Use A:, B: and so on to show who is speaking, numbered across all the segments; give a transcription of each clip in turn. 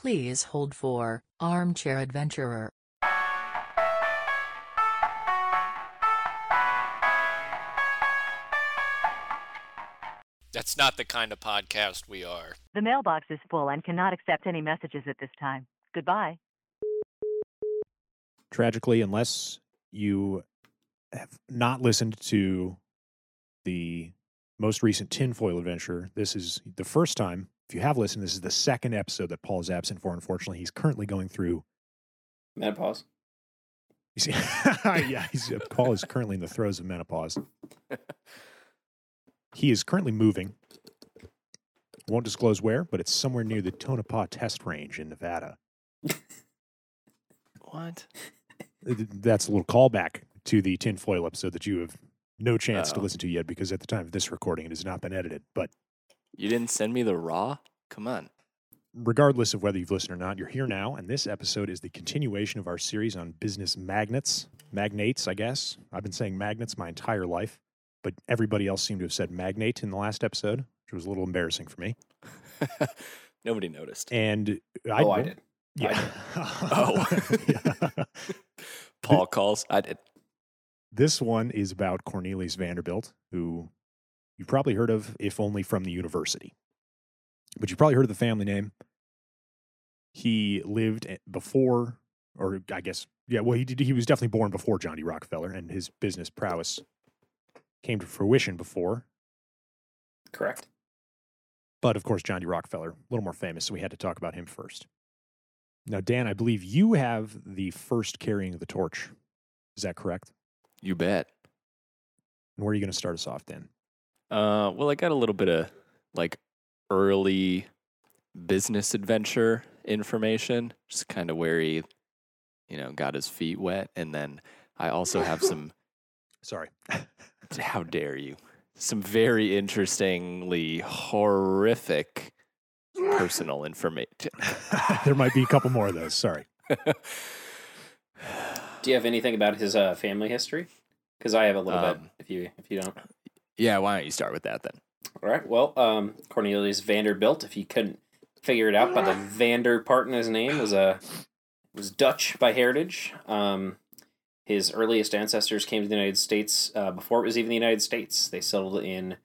A: Please hold for Armchair Adventurer.
B: That's not the kind of podcast we are.
C: The mailbox is full and cannot accept any messages at this time. Goodbye.
D: Tragically, unless you have not listened to the most recent tinfoil adventure, this is the first time. If you have listened, this is the second episode that Paul is absent for. Unfortunately, he's currently going through.
E: Menopause.
D: You see, yeah, he's, uh, Paul is currently in the throes of menopause. He is currently moving. Won't disclose where, but it's somewhere near the Tonopah Test Range in Nevada.
B: What?
D: That's a little callback to the tinfoil episode that you have no chance to
B: Oh.
D: listen to yet because at the time of this recording it has not been edited. But
B: You didn't send me the raw? Come on.
D: regardless of whether you've listened or not, you're here now, and this episode is the continuation of our series on business magnets, magnates, I guess. I've been saying magnets my entire life, but everybody else seemed to have said magnate in the last episode, which was a little embarrassing for me.
B: Nobody noticed.
D: And I,
E: oh, I did.
D: Yeah.
B: Oh.
D: Yeah.
B: Paul calls. I did.
D: This one is about Cornelius Vanderbilt, who you've probably heard of, if only from the university. But you've probably heard of the family name. He lived before, or I guess, yeah, well, he, did, he was definitely born before John D. Rockefeller, and his business prowess came to fruition before.
E: Correct.
D: But of course, John D. Rockefeller, a little more famous, so we had to talk about him first. Now, Dan, I believe you have the first carrying of the torch. Is that correct?
B: You bet.
D: And where are you going to start us off, Dan?
B: Uh, well, I got a little bit of like early business adventure information, just kind of where he, you know, got his feet wet. And then I also have some,
D: Sorry.
B: how dare you, some very interestingly horrific personal information.
D: there might be a couple more of those. Sorry.
E: Do you have anything about his uh, family history? Because I have a little bit.
B: Um,
E: If you if you don't.
B: Yeah, why don't you start with that then?
E: All right. Well, um, Cornelius Vanderbilt. If you couldn't figure it out by the Vander part in his name, was a was Dutch by heritage. Um, his earliest ancestors came to the United States uh, before it was even the United States. They settled in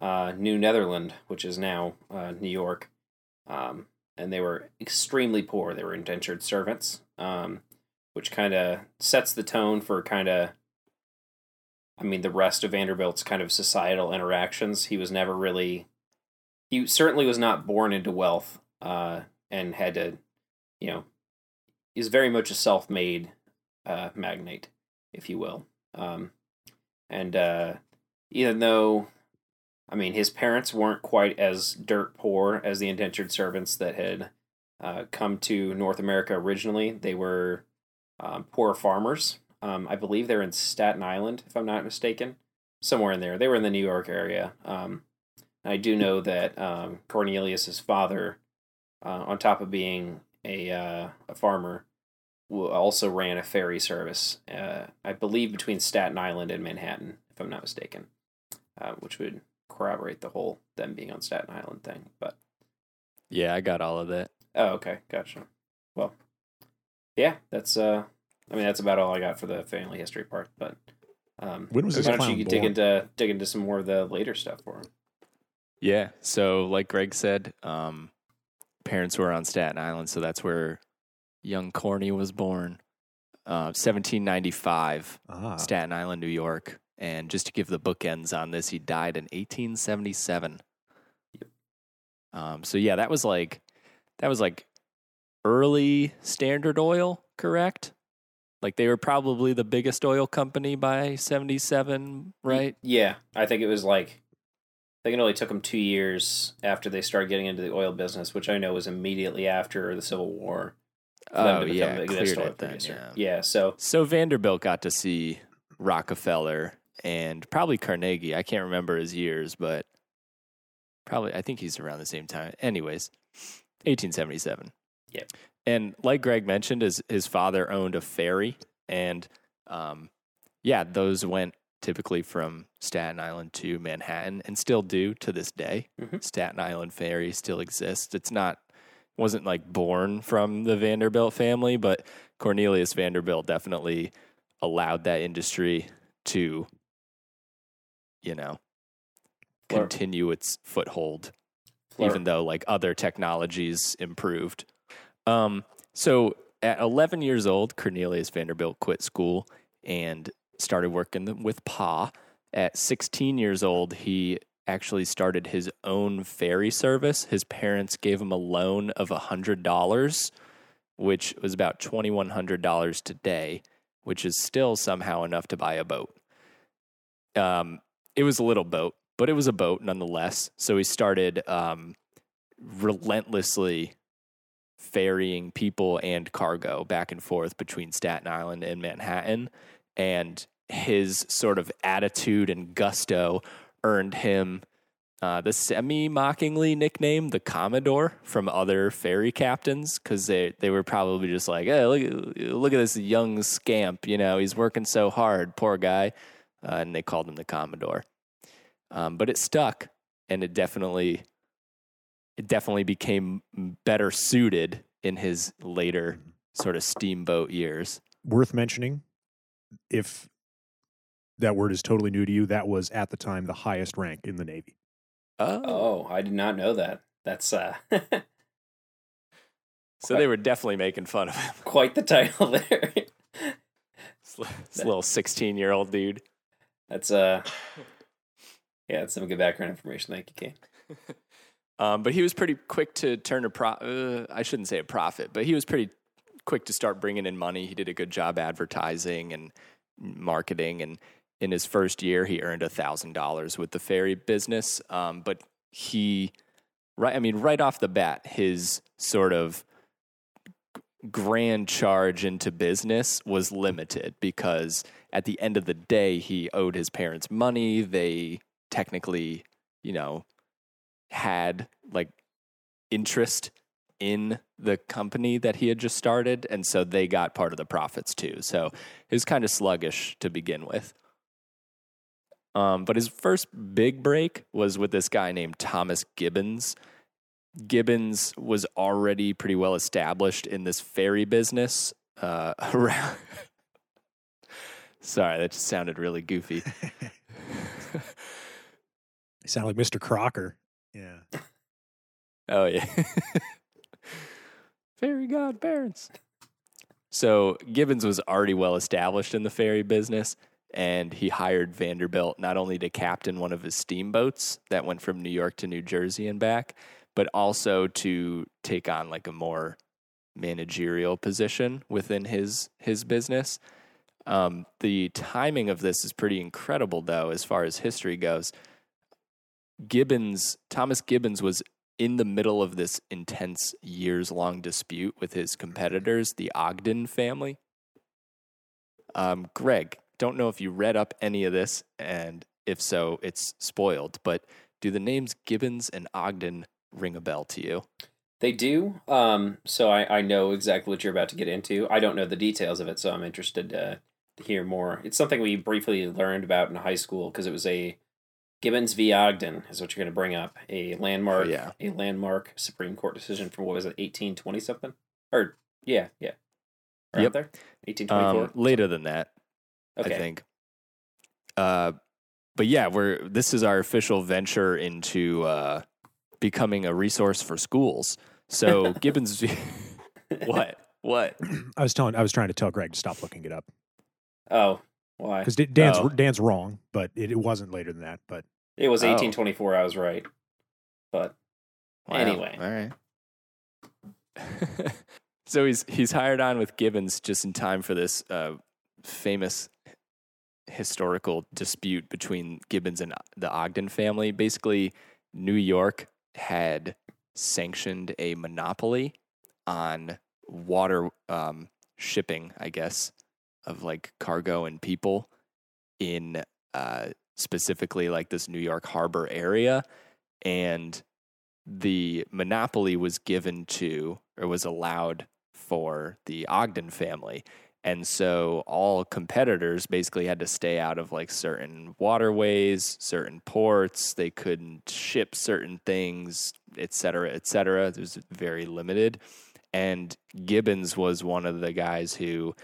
E: uh, New Netherland, which is now uh, New York, um, and they were extremely poor. They were indentured servants, um, which kind of sets the tone for kind of I mean, the rest of Vanderbilt's kind of societal interactions. He was never really, he certainly was not born into wealth, uh, and had to, you know, he's very much a self-made uh, magnate, if you will. Um, and uh, even though, I mean, his parents weren't quite as dirt poor as the indentured servants that had uh, come to North America originally, they were um, poor farmers. Um, I believe they're in Staten Island, if I'm not mistaken, somewhere in there. They were in the New York area. Um, I do know that um, Cornelius's father, uh, on top of being a uh, a farmer, also ran a ferry service. Uh, I believe between Staten Island and Manhattan, if I'm not mistaken, uh, which would corroborate the whole them being on Staten Island thing. But
B: Yeah, I got all of that.
E: oh, okay, gotcha. Well, yeah, that's uh, I mean that's about all I got for the family history part. But um,
D: When was this?
E: why
D: this
E: don't you dig into dig into some more of the later stuff for him?
B: Yeah. So, like Greg said, um, parents were on Staten Island, so that's where young Corny was born. Uh, 1795,
D: Ah,
B: Staten Island, New York. And just to give the bookends on this, he died in 1877. Um, so yeah, that was like that was like early Standard Oil, correct? Like they were probably the biggest oil company by 77, right?
E: Yeah, I think it was like I think it only took them two years after they started getting into the oil business, which I know was immediately after the Civil War.
B: Oh yeah, cleared it then. Yeah.
E: yeah, so
B: So Vanderbilt got to see Rockefeller and probably Carnegie. I can't remember his years, but probably I think he's around the same time. Anyways, 1877.
E: Yep.
B: And like Greg mentioned, his his father owned a ferry, and um, yeah, those went typically from Staten Island to Manhattan, and still do to this day.
E: Mhm.
B: Staten Island ferry still exists. It's not wasn't like born from the Vanderbilt family, but Cornelius Vanderbilt definitely allowed that industry to, you know, continue its foothold, even though like other technologies improved. Um, so at 11 years old, Cornelius Vanderbilt quit school and started working with Pa. At 16 years old, he actually started his own ferry service. His parents gave him a loan of $100, which was about $2,100 today, which is still somehow enough to buy a boat. Um, it was a little boat, but it was a boat nonetheless. So he started um, relentlessly ferrying people and cargo back and forth between Staten Island and Manhattan. And his sort of attitude and gusto earned him uh, the semi mockingly nickname the Commodore from other ferry captains because they, they were probably just like, hey, look, look at this young scamp. You know, he's working so hard, poor guy. Uh, and they called him the Commodore. Um, but it stuck and it definitely it definitely became better suited in his later sort of steamboat years.
D: Worth mentioning, if that word is totally new to you, that was at the time the highest rank in the Navy.
B: Oh,
E: Oh, I did not know that. That's uh,
B: so they were definitely making fun of him.
E: quite the title there.
B: This this little sixteen-year-old dude.
E: That's uh, yeah, that's some good background information. Thank you, Kane.
B: Um, but he was pretty quick to turn a pro. Uh, I shouldn't say a profit, but he was pretty quick to start bringing in money. He did a good job advertising and marketing, and in his first year, he earned a thousand dollars with the ferry business. Um, but he, right, I mean, right off the bat, his sort of grand charge into business was limited because at the end of the day, he owed his parents money. They technically, you know, had like interest in the company that he had just started. And so they got part of the profits too. So it was kind of sluggish to begin with. Um, but his first big break was with this guy named Thomas Gibbons. Gibbons was already pretty well established in this ferry business. Uh, around. Sorry, that just sounded really goofy.
D: Sound like Mr. Crocker. Yeah.
B: Oh yeah. Fairy godparents. So Gibbons was already well established in the ferry business, and he hired Vanderbilt not only to captain one of his steamboats that went from New York to New Jersey and back, but also to take on like a more managerial position within his his business. Um, the timing of this is pretty incredible, though, as far as history goes. Gibbons, Thomas Gibbons, was in the middle of this intense years long dispute with his competitors, the Ogden family. Um, Greg, don't know if you read up any of this, and if so, it's spoiled, but do the names Gibbons and Ogden ring a bell to you?
E: They do. Um, so I, I know exactly what you're about to get into. I don't know the details of it, so I'm interested to hear more. It's something we briefly learned about in high school because it was a Gibbons v. Ogden is what you're going to bring up. A landmark,
B: Oh, yeah.
E: a landmark Supreme Court decision from what was it, 1820 something? Or yeah, yeah, around
B: Yep.
E: there, 1824.
B: Um, later than that,
E: okay,
B: I think. Uh, but yeah, we're this is our official venture into uh, becoming a resource for schools. So Gibbons, what, what?
D: I was telling, I was trying to tell Greg to stop looking it up
E: Oh, why?
D: because Dan's
E: Oh.
D: Dan's wrong, but it, it wasn't later than that. But
E: It was
B: Oh.
E: 1824. I was right, but
B: Wow.
E: Anyway.
B: all right. so he's he's hired on with Gibbons just in time for this uh, famous historical dispute between Gibbons and the Ogden family. Basically, New York had sanctioned a monopoly on water um, shipping, I guess, of like cargo and people in uh, specifically like this New York harbor area. And the monopoly was given to or was allowed for the Ogden family. And so all competitors basically had to stay out of like certain waterways, certain ports. They couldn't ship certain things, et cetera, et cetera. It was very limited. And Gibbons was one of the guys who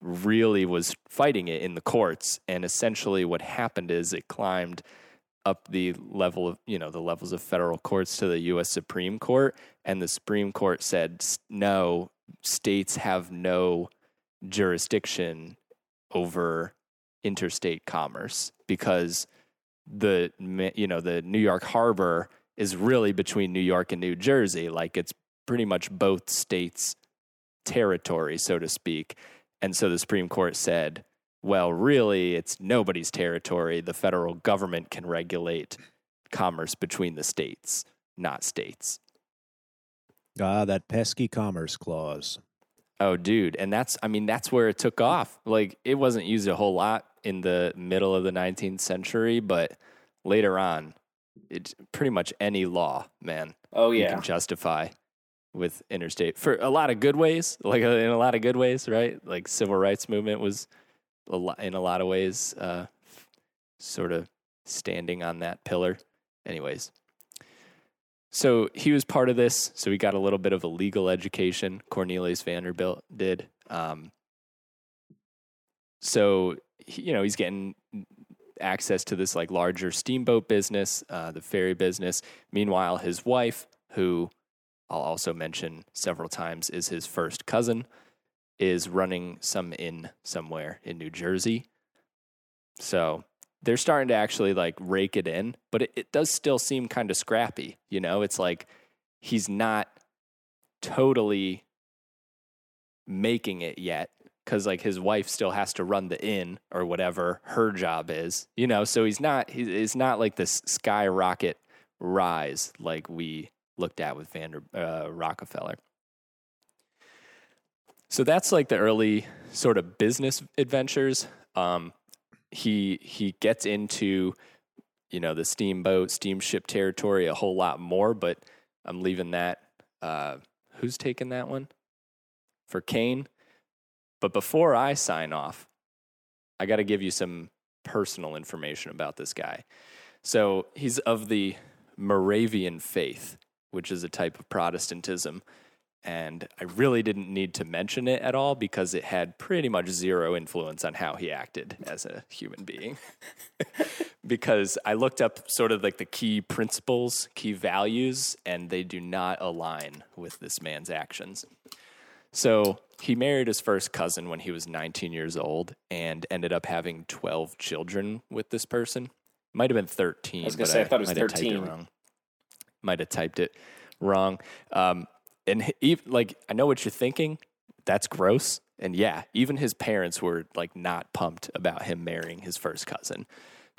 B: really was fighting it in the courts. And essentially what happened is it climbed up the level of, you know, the levels of federal courts to the US Supreme Court. And the Supreme Court said, no, states have no jurisdiction over interstate commerce because the you know the New York harbor is really between New York and New Jersey like it's pretty much both states territory so to speak and so the Supreme Court said well really it's nobody's territory the federal government can regulate commerce between the states not states
D: Ah, that pesky commerce clause.
B: Oh, dude. And that's, I mean, that's where it took off. Like, it wasn't used a whole lot in the middle of the 19th century, but later on, it's pretty much any law, man,
E: Oh
B: you
E: yeah.
B: can justify with interstate for a lot of good ways, like uh, in a lot of good ways, right? Like, civil rights movement was a lot, in a lot of ways, uh, sort of standing on that pillar. Anyways, so he was part of this. So he got a little bit of a legal education. Cornelius Vanderbilt did. Um, so you know he's getting access to this like larger steamboat business, uh, the ferry business. Meanwhile, his wife, who I'll also mention several times, is his first cousin, is running some inn somewhere in New Jersey. So they're starting to actually like rake it in, but it, it does still seem kind of scrappy. You know, it's like he's not totally making it yet because like his wife still has to run the inn or whatever her job is. You know, so he's not he's not like this skyrocket rise like we looked at with Vander uh, Rockefeller. So that's like the early sort of business adventures. Um, he he gets into you know the steamboat steamship territory a whole lot more but i'm leaving that uh who's taking that one for kane but before i sign off i got to give you some personal information about this guy so he's of the moravian faith which is a type of protestantism and I really didn't need to mention it at all because it had pretty much zero influence on how he acted as a human being. because I looked up sort of like the key principles, key values, and they do not align with this man's actions. So he married his first cousin when he was 19 years old and ended up having 12 children with this person. Might have been 13.
E: I was gonna say, I thought it was
B: might have typed
E: 13.
B: wrong. Might have typed it wrong. Um, and he, like I know what you're thinking. That's gross. And yeah, even his parents were like not pumped about him marrying his first cousin.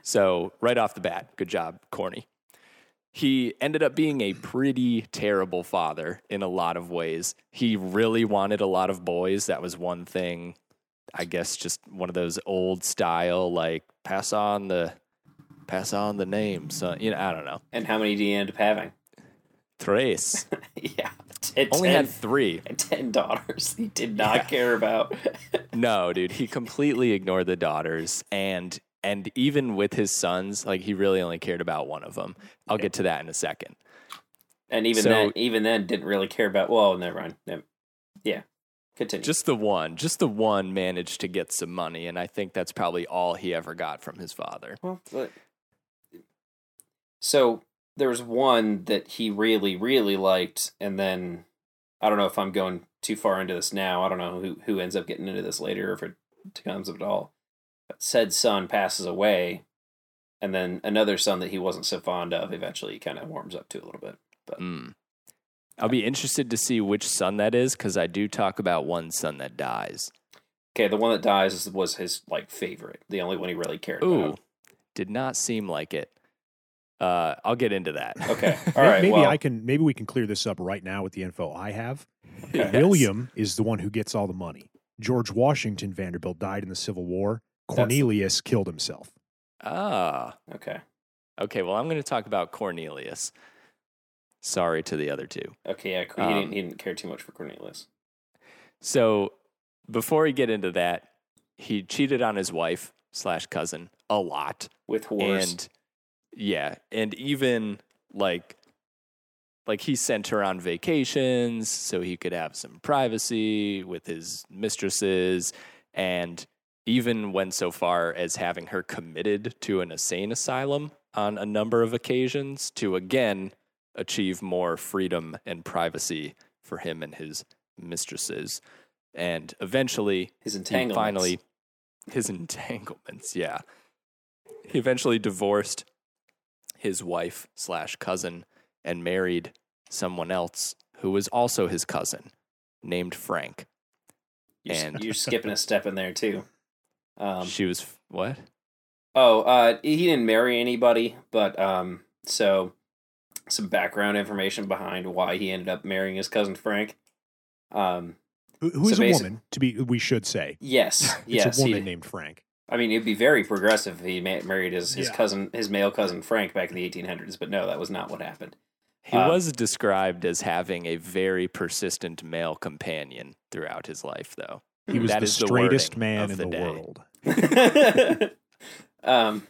B: So right off the bat, good job, Corny. He ended up being a pretty terrible father in a lot of ways. He really wanted a lot of boys. That was one thing. I guess just one of those old style like pass on the pass on the name. So you know, I don't know.
E: And how many do you end up having?
B: Tres
E: yeah. Ten,
B: only
E: ten,
B: had three.
E: ten daughters he did not
B: Yeah.
E: care about.
B: No, dude, he completely ignored the daughters and and even with his sons, like he really only cared about one of them. I'll get to that in a second.
E: and even
B: So-
E: then even then didn't really care about well, never mind. Never- Yeah. Continue.
B: Just the one, just the one managed to get some money and I think that's probably all he ever got from his father.
E: Well, but so there was one that he really, really liked, and then I don't know if I'm going too far into this now. I don't know who who ends up getting into this later, or if it comes up at all. But said son passes away, and then another son that he wasn't so fond of eventually kind of warms up to a little bit. But
B: Mm. I'll be interested to see which son that is cuz I do talk about one son that dies.
E: okay, the one that dies was his like favorite, the only one he really cared
B: Ooh.
E: about.
B: Did not seem like it. Uh, I'll get into that.
E: Okay, All right.
D: Maybe
E: well,
D: I can. Maybe we can clear this up right now with the info I have.
B: Yes.
D: William is the one who gets all the money. George Washington Vanderbilt died in the Civil War.
E: That's-
D: Cornelius killed himself.
B: Ah.
E: Okay,
B: Okay, well, I'm going to talk about Cornelius. Sorry to the other two.
E: okay. Yeah, he
B: Um,
E: didn't. He didn't care too much for Cornelius.
B: So before we get into that, he cheated on his wife slash cousin a lot.
E: with whores.
B: And yeah, and even like like he sent her on vacations so he could have some privacy with his mistresses and even went so far as having her committed to an insane asylum on a number of occasions to again achieve more freedom and privacy for him and his mistresses. And eventually
E: His entanglements.
B: finally his entanglements yeah he eventually divorced his wife slash cousin and married someone else who was also his cousin named frank
E: you're,
B: and-
E: you're skipping a step in there too. Um,
B: she was what
E: Oh, uh, he didn't marry anybody, but um, so some background information behind why he ended up marrying his cousin Frank. Um,
D: Who, who is
E: So
D: a woman? To be, we should say.
E: yes,
D: It's
E: yes.
D: a woman
E: he-
D: named Frank.
E: I mean, it'd be very progressive if he married his, his
D: Yeah.
E: cousin, his male cousin Frank, back in the 1800s. But no, that was not what happened.
B: he
E: Um,
B: was described as having a very persistent male companion throughout his life though
D: He was
B: That
D: the
B: is the
D: straightest man in
B: the
D: the, world.
E: um,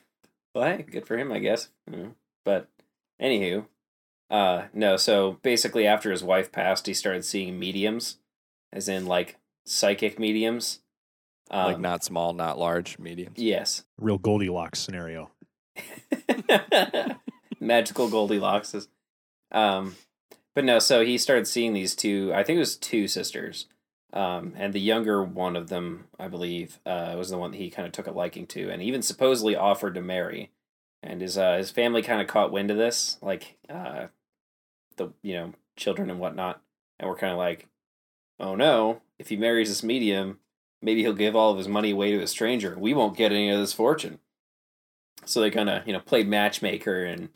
E: well, hey, good for him, I guess. But anywho, uh, no. So basically, after his wife passed, he started seeing mediums, as in like psychic mediums. Um,
B: like not small not large medium
E: Yes.
D: Real Goldilocks scenario.
E: Magical Goldilocks. is- Um, but no, so he started seeing these two. I think it was two sisters. Um, and the younger one of them, I believe, uh, was the one that he kind of took a liking to, and even supposedly offered to marry. And his uh, his family kind of caught wind of this, like uh, the you know children and whatnot, and we're kind of like, oh no, if he marries this medium, maybe he'll give all of his money away to a stranger. We won't get any of this fortune. So they kind of you know played matchmaker and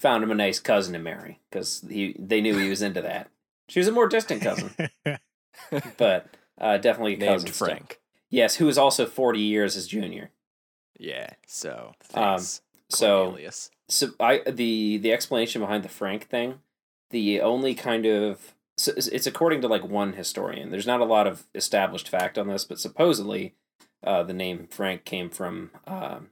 E: found him a nice cousin to marry because he they knew he was into that. She was a more distant cousin, but uh, definitely a cousin
B: named
E: still.
B: frank
E: Yes, who is also forty years his junior.
B: yeah so
E: Um,
B: thanks
E: So so I the the explanation behind the Frank thing, the only kind of so it's- it's according to like one historian. There's not a lot of established fact on this, but supposedly, uh, the name Frank came from um,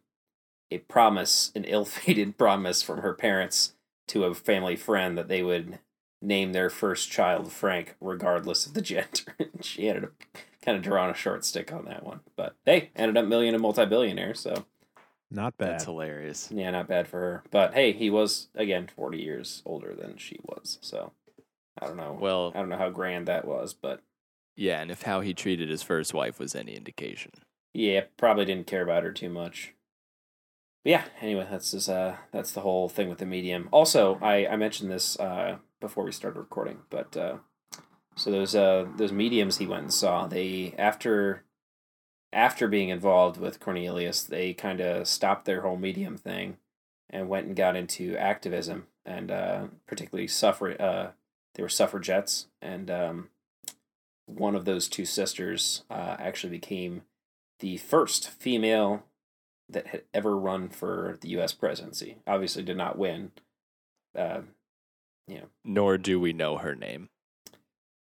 E: a promise, an ill-fated promise from her parents to a family friend that they would name their first child Frank, regardless of the gender. she ended up kind of drawing a short stick on that one, but hey, ended up million and multi-billionaire, so.
D: Not bad.
B: that's hilarious
E: Yeah, not bad for her. But hey, he was again forty years older than she was. So I don't know.
B: well
E: I don't know how grand that was, but
B: Yeah, and if how he treated his first wife was any indication.
E: yeah, probably didn't care about her too much. But yeah. Anyway, that's just uh that's the whole thing with the medium. Also, I I mentioned this uh before we started recording, but uh so those uh those mediums he went and saw they after after being involved with Cornelius, they kind of stopped their whole medium thing and went and got into activism and uh, particularly suffrage. Uh, they were suffragettes, and um, one of those two sisters uh, actually became the first female that had ever run for the U.S. presidency. Obviously, did not win. Uh, you know,
B: Nor do we know her name.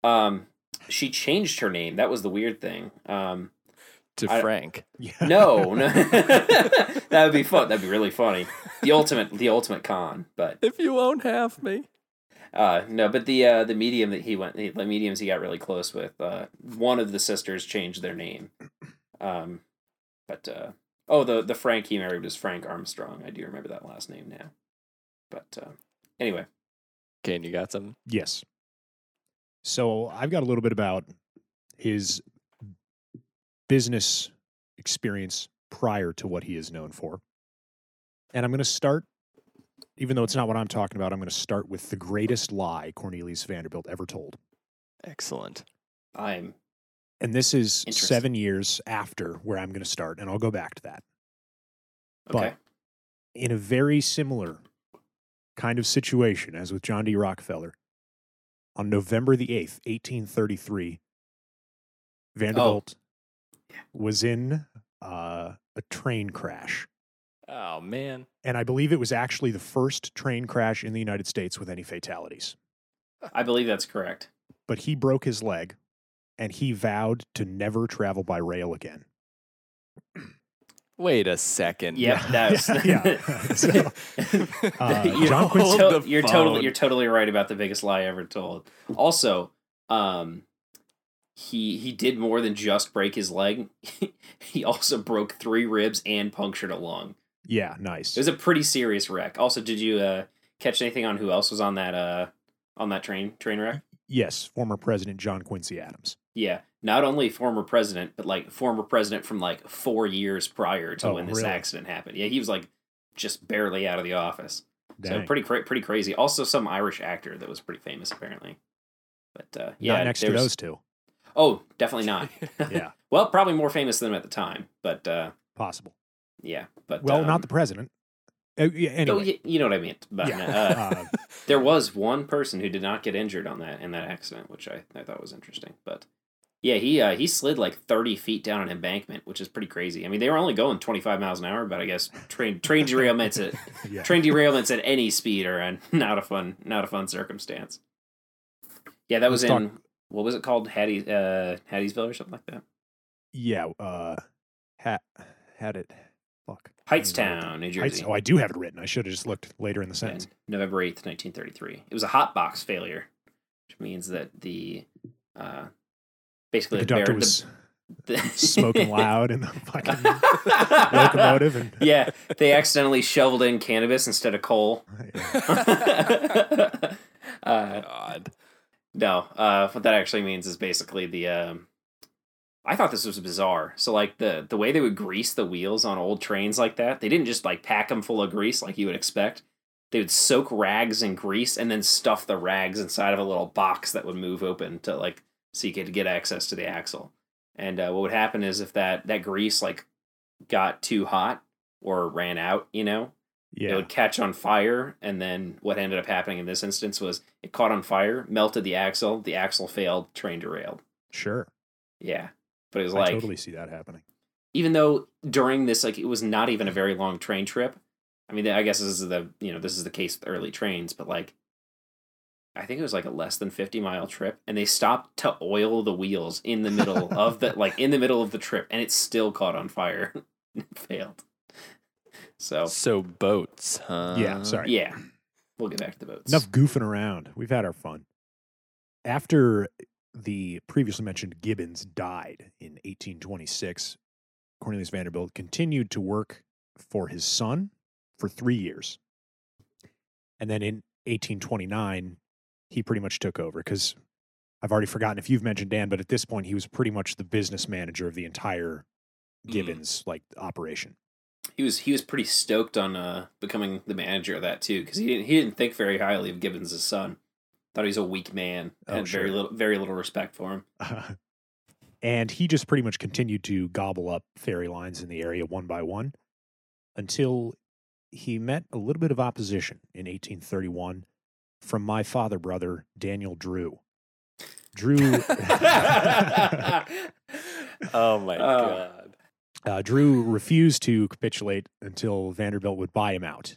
E: um, she changed her name. That was the weird thing. Um,
B: To
E: I-
B: Frank.
E: No, no, that would be fun. That'd be really funny. The ultimate, the ultimate con. But
B: If you won't have me.
E: Uh, no, but the uh, the medium that he went, the mediums he got really close with. Uh, one of the sisters changed their name. Um, but uh, oh, the the Frank he married was Frank Armstrong. I do remember that last name now. But uh, anyway,
B: Kane, you got something?
D: Yes. So I've got a little bit about his business experience prior to what he is known for. And I'm going to start, even though it's not what I'm talking about, I'm going to start with the greatest lie Cornelius Vanderbilt ever told.
B: Excellent.
E: I'm
D: And this is seven years after where I'm going to start, and I'll go back to that.
E: okay.
D: But in a very similar kind of situation as with John D. Rockefeller, on November the 8th, 1833, Vanderbilt was in uh, a train crash.
B: Oh man.
D: And I believe it was actually the first train crash in the United States with any fatalities.
E: I believe that's correct.
D: But he broke his leg and he vowed to never travel by rail again.
B: Wait a second.
E: Yep, that's
D: Yeah. So, uh,
E: you're,
D: John Quincy-
E: to-
B: the
E: you're totally you're totally right about the biggest lie ever told. Also, um, he he did more than just break his leg. he also broke three ribs and punctured a lung.
D: Yeah, nice.
E: It was a pretty serious wreck. Also, did you uh, catch anything on who else was on that uh on that train train wreck?
D: yes, former President John Quincy Adams.
E: Yeah, not only former president, but like former president from like four years prior to
D: Oh,
E: when this
D: really?
E: accident happened. Yeah, he was like just barely out of the office. So pretty cra- pretty crazy. Also, some Irish actor that was pretty famous apparently. But uh, yeah,
D: Not next to those two.
E: Oh, definitely not.
D: Yeah,
E: well, probably more famous than him at the time. But uh,
D: possible.
E: Yeah, but
D: Well,
E: um,
D: not the president. Uh, yeah, anyway.
E: Oh, you, you know what I mean. But
D: yeah.
E: uh, there was one person who did not get injured on that in that accident, which I, I thought was interesting. But yeah, he uh, he slid like thirty feet down an embankment, which is pretty crazy. I mean, they were only going twenty five miles an hour, but I guess train train derailments at
D: yeah.
E: train derailments at any speed are not a fun not a fun circumstance. Yeah, that was
D: Let's
E: in
D: talk-
E: what was it called, Hattie uh, Hattiesville or something like that.
D: yeah. Uh, had had it. Fuck. I don't even know what
E: Hightstown, New
D: the- Heights-
E: Jersey.
D: oh, I do have it written. I should have just looked later in the sentence.
E: And November eighth, nineteen thirty three. It was a hot box failure, which means that the uh, basically the
D: conductor
E: bear-
D: was
E: the-
D: smoking loud in the fucking locomotive, and
E: yeah, they accidentally shoveled in cannabis instead of coal. uh,
B: God.
E: no, uh, what that actually means is basically the. Um, I thought this was bizarre. So, like the the way they would grease the wheels on old trains like that, they didn't just like pack them full of grease like you would expect. They would soak rags in grease and then stuff the rags inside of a little box that would move open to like so you could get access to the axle. And uh, what would happen is if that that grease like got too hot or ran out, you know,
D: yeah.
E: it would catch on fire and then what ended up happening in this instance was it caught on fire melted the axle the axle failed train derailed
D: sure.
E: yeah but it was
D: I
E: like
D: totally see that happening.
E: even though during this like it was not even a very long train trip i mean i guess this is the you know this is the case with early trains but like i think it was like a less than 50 mile trip and they stopped to oil the wheels in the middle of the like in the middle of the trip and it still caught on fire and failed so
B: So boats, huh?
D: Yeah, sorry.
E: yeah we'll get back to the boats
D: Enough goofing around. We've had our fun. After the previously mentioned Gibbons died in 1826, Cornelius Vanderbilt continued to work for his son for three years. And then in 1829, he pretty much took over because I've already forgotten if you've mentioned Dan, but at this point, he was pretty much the business manager of the entire
E: Mm.
D: Gibbons like operation.
E: he was he was pretty stoked on uh, becoming the manager of that too because he didn't he didn't think very highly of Gibbons' son. Thought he was a weak man.
D: Oh,
E: Had very little very little respect for him.
D: and he just pretty much continued to gobble up ferry lines in the area one by one until he met a little bit of opposition in 1831 from my father brother Daniel Drew. Drew
B: Oh my
E: Uh,
B: god.
D: uh, Drew refused to capitulate until Vanderbilt would buy him out.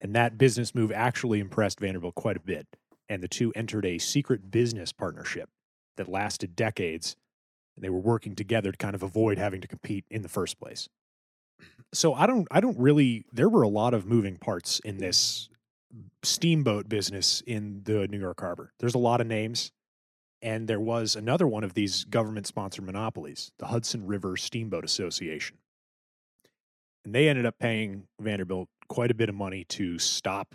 D: And that business move actually impressed Vanderbilt quite a bit. And the two entered a secret business partnership that lasted decades. And they were working together to kind of avoid having to compete in the first place. So I don't I don't really there were a lot of moving parts in this steamboat business in the New York harbor. There's a lot of names. And there was another one of these government sponsored monopolies, the Hudson River Steamboat Association. And they ended up paying Vanderbilt quite a bit of money to stop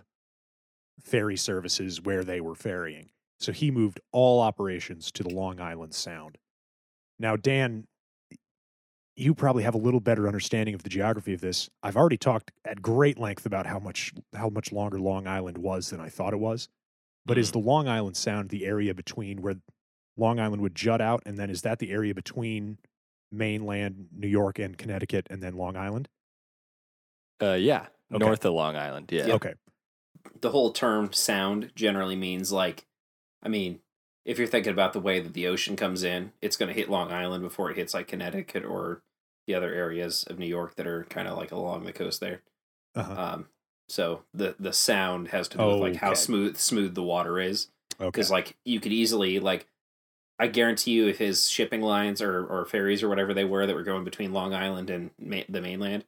D: ferry services where they were ferrying. So he moved all operations to the Long Island Sound. Now, Dan, you probably have a little better understanding of the geography of this. I've already talked at great length about how much how much longer Long Island was than I thought it was. But is the Long Island Sound the area between where Long Island would jut out, and then is that the area between mainland New York and Connecticut, and then Long Island?
B: Uh, yeah,
D: Okay.
B: north of Long Island. Yeah.
D: Okay,
E: the whole term sound generally means like I mean, if you're thinking about the way that the ocean comes in, it's going to hit Long Island before it hits like Connecticut or the other areas of New York that are kind of like along the coast there.
D: uh-huh.
E: Um, so the the sound has to do with like how smooth smooth the water is
D: okay,
E: because like you could easily like I guarantee you, if his shipping lines or, or ferries or whatever they were that were going between Long Island and ma- the mainland,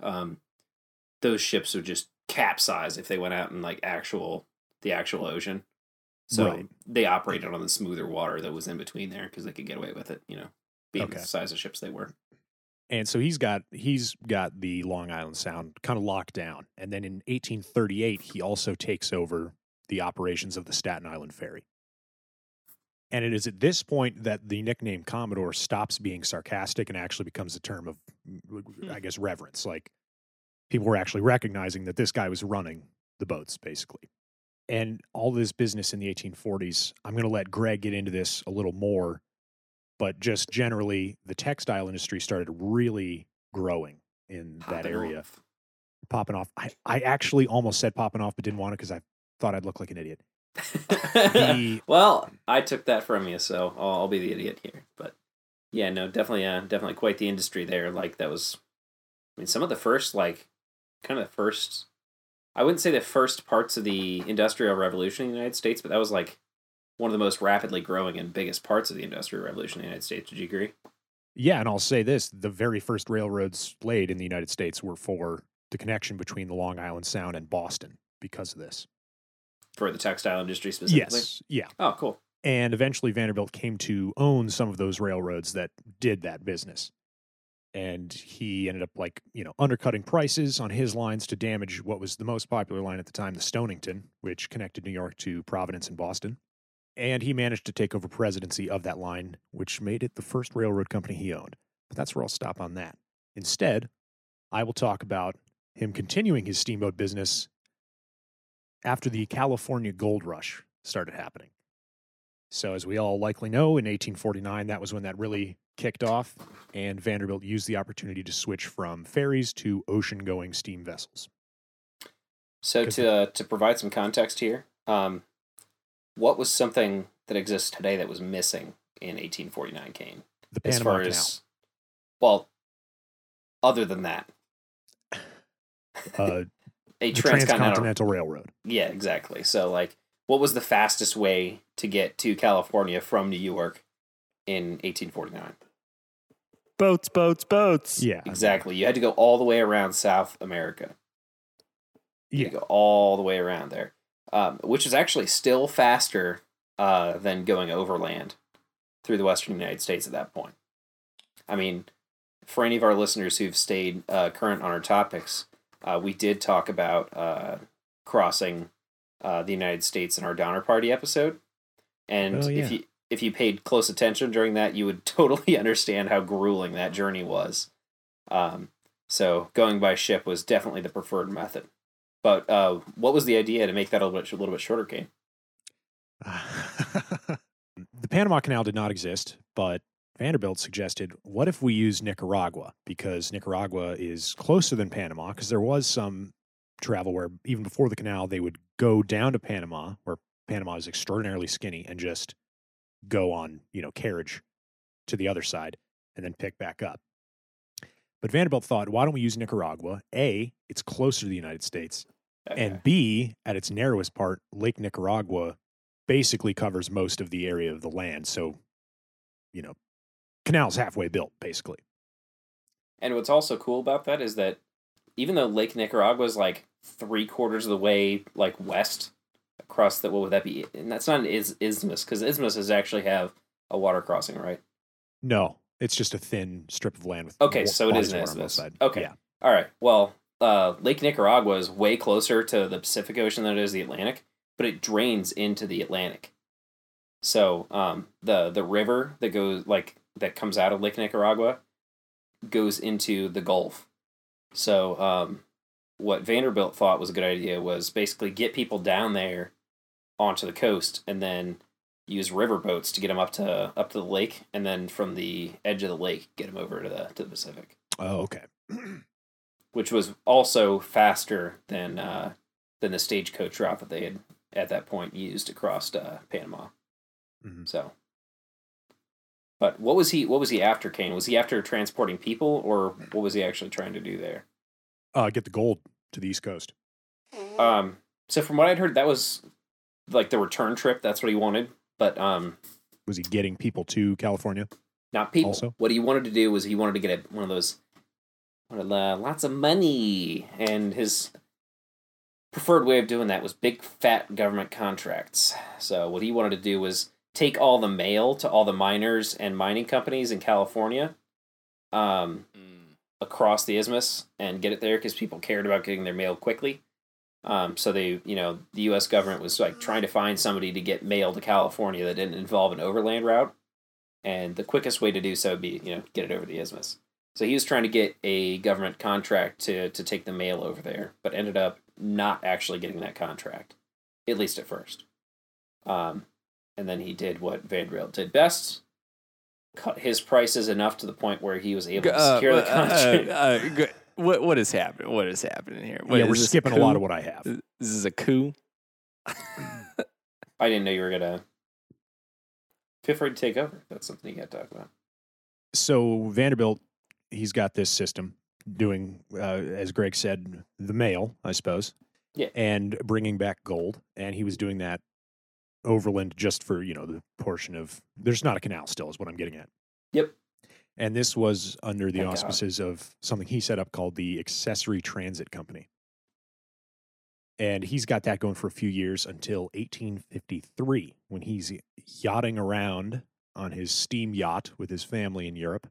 E: um, those ships would just capsize if they went out in like actual the actual ocean. So
D: Right.
E: they operated on the smoother water that was in between there because they could get away with it. You know, being
D: Okay.
E: the size of ships they were.
D: And so he's got he's got the Long Island Sound kind of locked down. And then in 1838, he also takes over the operations of the Staten Island Ferry. And it is at this point that the nickname Commodore stops being sarcastic and actually becomes a term of, hmm. I guess, reverence. Like people were actually recognizing that this guy was running the boats, basically. And all this business in the 1840s, I'm going to let Greg get into this a little more but just generally the textile industry started really growing in that area
E: off.
D: popping off I, I actually almost said popping off but didn't want to because i thought i'd look like an idiot The-
E: well, I took that from you, so I'll, I'll be the idiot here. But yeah, no, definitely, uh, definitely quite the industry there. Like that was, I mean, some of the first, like, kind of the first. I wouldn't say the first parts of the industrial revolution in the United States, but that was like one of the most rapidly growing and biggest parts of the industrial revolution in the United States. Would you agree?
D: yeah and i'll say this the very first railroads laid in the united states were for the connection between the long island sound and boston because of this
E: For the textile industry specifically.
D: yes yeah
E: Oh, cool.
D: and eventually Vanderbilt came to own some of those railroads that did that business. And he ended up like, you know, undercutting prices on his lines to damage what was the most popular line at the time, the Stonington, which connected New York to Providence and Boston. And he managed to take over presidency of that line, which made it the first railroad company he owned. But that's where I'll stop on that. Instead, I will talk about him continuing his steamboat business after the California gold rush started happening. So, as we all likely know, in 1849, that was when that really kicked off, and Vanderbilt used the opportunity to switch from ferries to ocean going steam vessels.
E: So, to uh, to provide some context here, um, what was something that exists today that was missing in 1849, Kane?
D: The
E: As
D: Panama
E: far
D: Canal.
E: as well, other than that,
D: uh,
E: a transcontinental.
D: Transcontinental Railroad.
E: Yeah, exactly. So like, what was the fastest way to get to California from New York in 1849?
B: Boats, boats, boats.
D: Yeah.
E: Exactly. You had to go all the way around South America. You
D: Yeah.
E: had to go all the way around there, um, which is actually still faster uh, than going overland through the western United States at that point. I mean, for any of our listeners who've stayed uh, current on our topics, uh, we did talk about uh, crossing uh, the United States in our Donner Party episode, and
D: Oh, yeah.
E: if you if you paid close attention during that, you would totally understand how grueling that journey was. Um, so going by ship was definitely the preferred method. But uh, what was the idea to make that a little bit a little bit shorter, Kane?
D: the Panama Canal did not exist, but Vanderbilt suggested, what if we use Nicaragua? Because Nicaragua is closer than Panama, because there was some travel where even before the canal, they would go down to Panama, where Panama is extraordinarily skinny, and just go on, you know, carriage to the other side and then pick back up. But Vanderbilt thought, why don't we use Nicaragua? A, it's closer to the United States.
E: Okay.
D: And B, at its narrowest part, Lake Nicaragua basically covers most of the area of the land. So, you know, canal's halfway built, basically.
E: And what's also cool about that is that even though Lake Nicaragua is like three quarters of the way like west across the what would that be? And that's not an is, isthmus because isthmuses actually have a water crossing, right?
D: No, it's just a thin strip of land with
E: Okay, so it is an
D: water on both
E: isthmus. Okay.
D: Yeah.
E: All right. Well, uh, Lake Nicaragua is way closer to the Pacific Ocean than it is the Atlantic, but it drains into the Atlantic. So um, the the river that goes like that comes out of Lake Nicaragua goes into the Gulf. So um, what Vanderbilt thought was a good idea was basically get people down there onto the coast and then use river boats to get them up to up to the lake and then from the edge of the lake get them over to the to the Pacific
D: Oh, okay.
E: which was also faster than uh, than the stagecoach route that they had at that point used across uh, Panama.
D: Mhm.
E: So, but what was he? What was he after, Kane? Was he after transporting people, or what was he actually trying to do there?
D: Uh, get the gold to the East Coast.
E: Um, so from what I'd heard, that was like the return trip. That's what he wanted. But um,
D: Was he getting people to California?
E: Not people.
D: Also?
E: What he wanted to do was he wanted to get a, one of those, wanted, uh, lots of money, and his preferred way of doing that was big fat government contracts. So what he wanted to do was take all the mail to all the miners and mining companies in California, um, across the isthmus and get it there because people cared about getting their mail quickly. Um, so they, you know, the U.S. government was like trying to find somebody to get mail to California that didn't involve an overland route, and the quickest way to do so would be, you know, get it over the isthmus. So he was trying to get a government contract to to take the mail over there, but ended up not actually getting that contract, at least at first. Um, and then he did what Vanderbilt did best: cut his prices enough to the point where he was able to
B: Uh,
E: secure the
B: uh,
E: contract.
B: uh, g- what what is happening? What is happening here? What,
D: yeah, we're skipping a
B: coup?
D: lot of what I have.
B: This is a coup.
E: I didn't know you were gonna. Feel free to take over. That's something you got to talk about.
D: So Vanderbilt, he's got this system doing, uh, as Greg said, the mail, I suppose.
E: Yeah.
D: And bringing back gold, and he was doing that overland just for you know the portion of there's not a canal still is what I'm getting at.
E: Yep.
D: And this was under the
E: Thank God.
D: auspices of something he set up called the Accessory Transit Company. And he's got that going for a few years until 1853 when he's yachting around on his steam yacht with his family in Europe.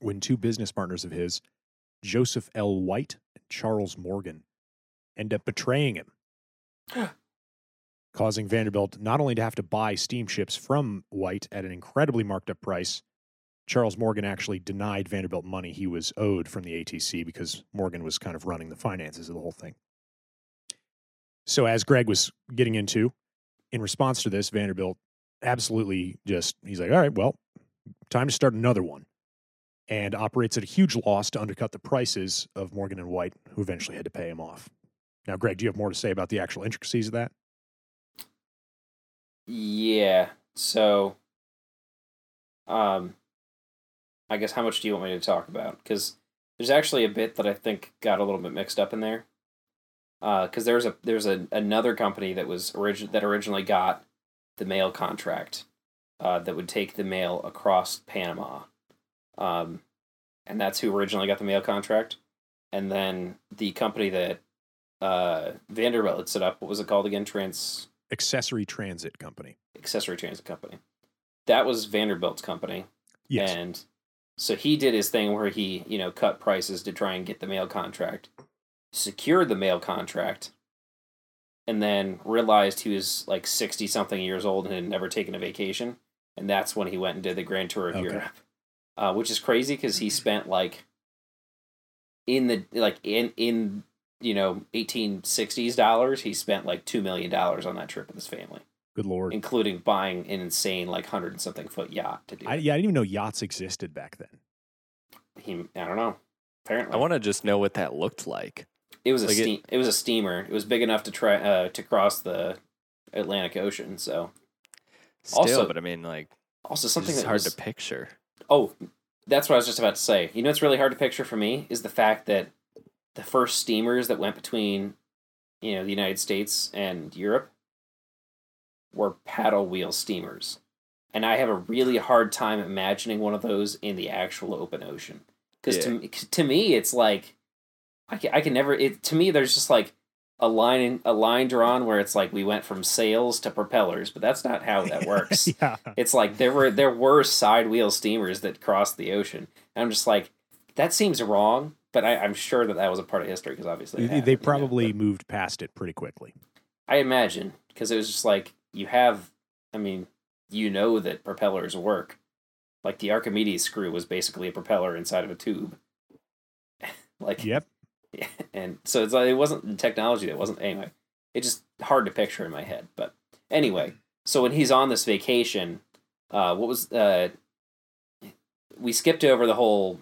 D: When two business partners of his, Joseph L. White and Charles Morgan, end up betraying him, causing Vanderbilt not only to have to buy steamships from White at an incredibly marked up price, Charles Morgan actually denied Vanderbilt money he was owed from the ATC because Morgan was kind of running the finances of the whole thing. So, as Greg was getting into, in response to this, Vanderbilt absolutely just, he's like, all right, well, time to start another one. And operates at a huge loss to undercut the prices of Morgan and White, who eventually had to pay him off. Now, Greg, do you have more to say about the actual intricacies of that?
E: Yeah. So, um, I guess how much do you want me to talk about? Because there's actually a bit that I think got a little bit mixed up in there. Because there's a there's a another company that was origin that originally got the mail contract, uh, that would take the mail across Panama, um, and that's who originally got the mail contract. And then the company that uh, Vanderbilt had set up, what was it called again? Trans
D: Accessory Transit Company.
E: accessory transit company. That was Vanderbilt's company.
D: Yes.
E: And so he did his thing where he, you know, cut prices to try and get the mail contract, secured the mail contract, and then realized he was like 60 something years old and had never taken a vacation. And that's when he went and did the grand tour of
D: Okay.
E: Europe, uh, which is crazy because he spent like in the, like in, in, you know, 1860s dollars, he spent like $2 million on that trip with his family
D: Good Lord.
E: including buying an insane like hundred and something foot yacht to do.
D: I, yeah, I didn't even know yachts existed back then.
E: He, I don't know. Apparently,
B: I want to just know what that looked like.
E: it was a
B: like it-
E: steam. It, was a steamer. It was big enough to try uh, to cross the Atlantic Ocean. So
B: Still,
E: Also-
B: but I mean, like,
E: also something
B: just
E: that
B: hard
E: was,
B: to picture.
E: Oh, that's what I was just about to say. You know what's really hard to picture for me is the fact that the first steamers that went between, you know, the United States and Europe were paddle wheel steamers. And I have a really hard time imagining one of those in the actual open ocean. Because to, me- to me, it's like, I can, I can never, it, to me, there's just like a line, a line drawn where it's like we went from sails to propellers, but that's not how that works.
D: yeah.
E: It's like there were there were side wheel steamers that crossed the ocean. And I'm just like, that seems wrong, but I, I'm sure that that was a part of history because obviously
D: They, they
E: you know,
D: probably moved past it pretty quickly.
E: I imagine because it was just like you have. I mean, you know that propellers work. Like the Archimedes screw was basically a propeller inside of a tube. like
D: Yep.
E: yeah, and so it's like it wasn't technology that wasn't anyway. It's just hard to picture in my head. But anyway, so when he's on this vacation, uh, what was uh, we skipped over the whole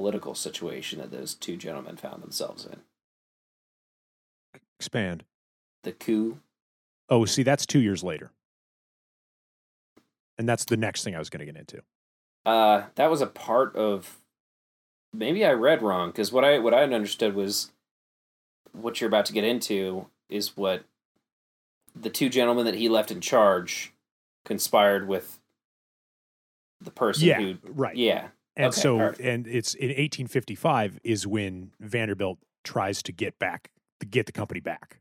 E: political situation that those two gentlemen found themselves in.
D: Expand.
E: The coup.
D: Oh, see, that's two years later. And that's the next thing I was going to get into.
E: Uh, that was a part of. Maybe I read wrong because what I what I understood was what you're about to get into is what the two gentlemen that he left in charge conspired with the person
D: Yeah,
E: who
D: right.
E: yeah
D: And
E: Okay,
D: so,
E: right.
D: and it's in 1855 is when Vanderbilt tries to get back, to get the company back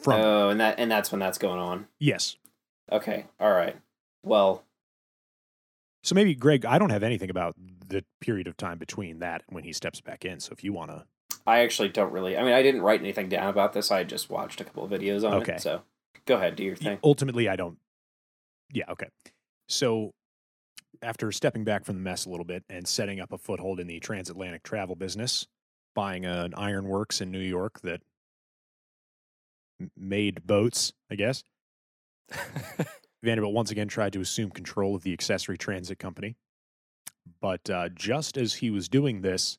D: from.
E: oh and that and that's when that's going on
D: yes.
E: okay all right well
D: So maybe, Greg, I don't have anything about the period of time between that and when he steps back in. So if you want to,
E: I actually don't really I mean I didn't write anything down about this I just watched a couple of videos on
D: Okay.
E: it so go ahead do your thing
D: ultimately, I don't. Yeah. Okay. So after stepping back from the mess a little bit and setting up a foothold in the transatlantic travel business, buying an ironworks in New York that made boats, I guess. Vanderbilt once again tried to assume control of the accessory transit company. But uh, just as he was doing this,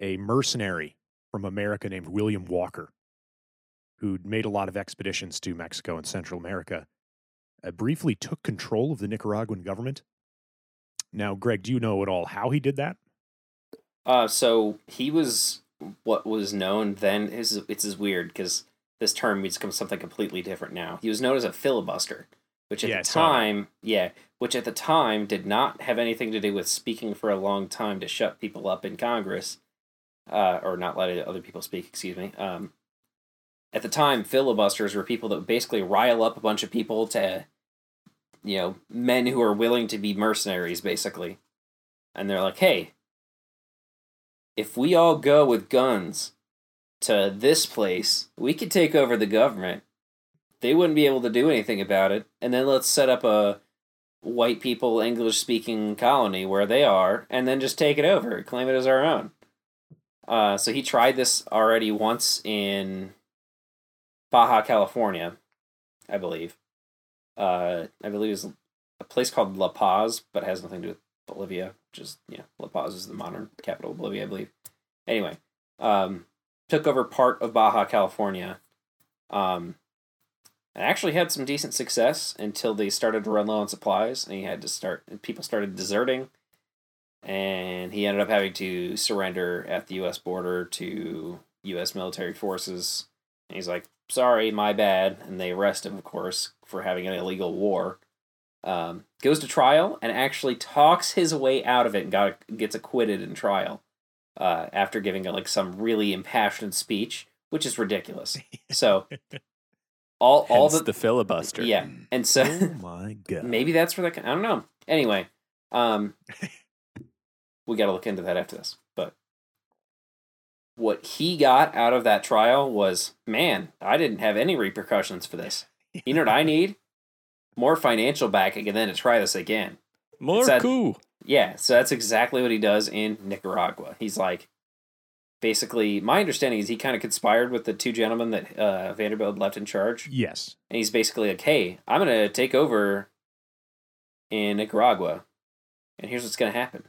D: a mercenary from America named William Walker, who'd made a lot of expeditions to Mexico and Central America, uh, briefly took control of the Nicaraguan government. Now, Greg, do you know at all how he did that?
E: Uh, so he was what was known then. Is it's is weird because this term means something completely different now. He was known as a filibuster, which at
D: Yeah,
E: the
D: that.
E: time, yeah, which at the time did not have anything to do with speaking for a long time to shut people up in Congress, uh, or not letting other people speak. Excuse me. Um, at the time, filibusters were people that would basically rile up a bunch of people to, you know, men who are willing to be mercenaries, basically, and they're like, hey if we all go with guns to this place, we could take over the government. They wouldn't be able to do anything about it. And then let's set up a white people English speaking colony where they are and then just take it over, claim it as our own. Uh, so he tried this already once in Baja California, I believe. Uh, I believe it's a place called La Paz, but has nothing to do with Bolivia, Just yeah, La Paz is the modern capital of Bolivia, I believe. Anyway, um, took over part of Baja California, um, and actually had some decent success until they started to run low on supplies, and he had to start. And people started deserting, and he ended up having to surrender at the U.S. border to U.S. military forces. And he's like, "Sorry, my bad," and they arrest him, of course, for having an illegal war um, goes to trial and actually talks his way out of it and got gets acquitted in trial uh, after giving like some really impassioned speech, which is ridiculous. So all all the,
B: the filibuster.
E: yeah, and so
D: oh my god!
E: maybe that's where that I don't know. Anyway, um, we got to look into that after this. What he got out of that trial was, man, I didn't have any repercussions for this. You know what I need? More financial backing and then to try this again.
B: More
E: that-
B: cool.
E: Yeah, so that's exactly what he does in Nicaragua. He's like, basically, my understanding is he kind of conspired with the two gentlemen that uh, Vanderbilt left in charge.
D: Yes.
E: And he's basically like, hey, I'm going to take over in Nicaragua. And here's what's going to happen.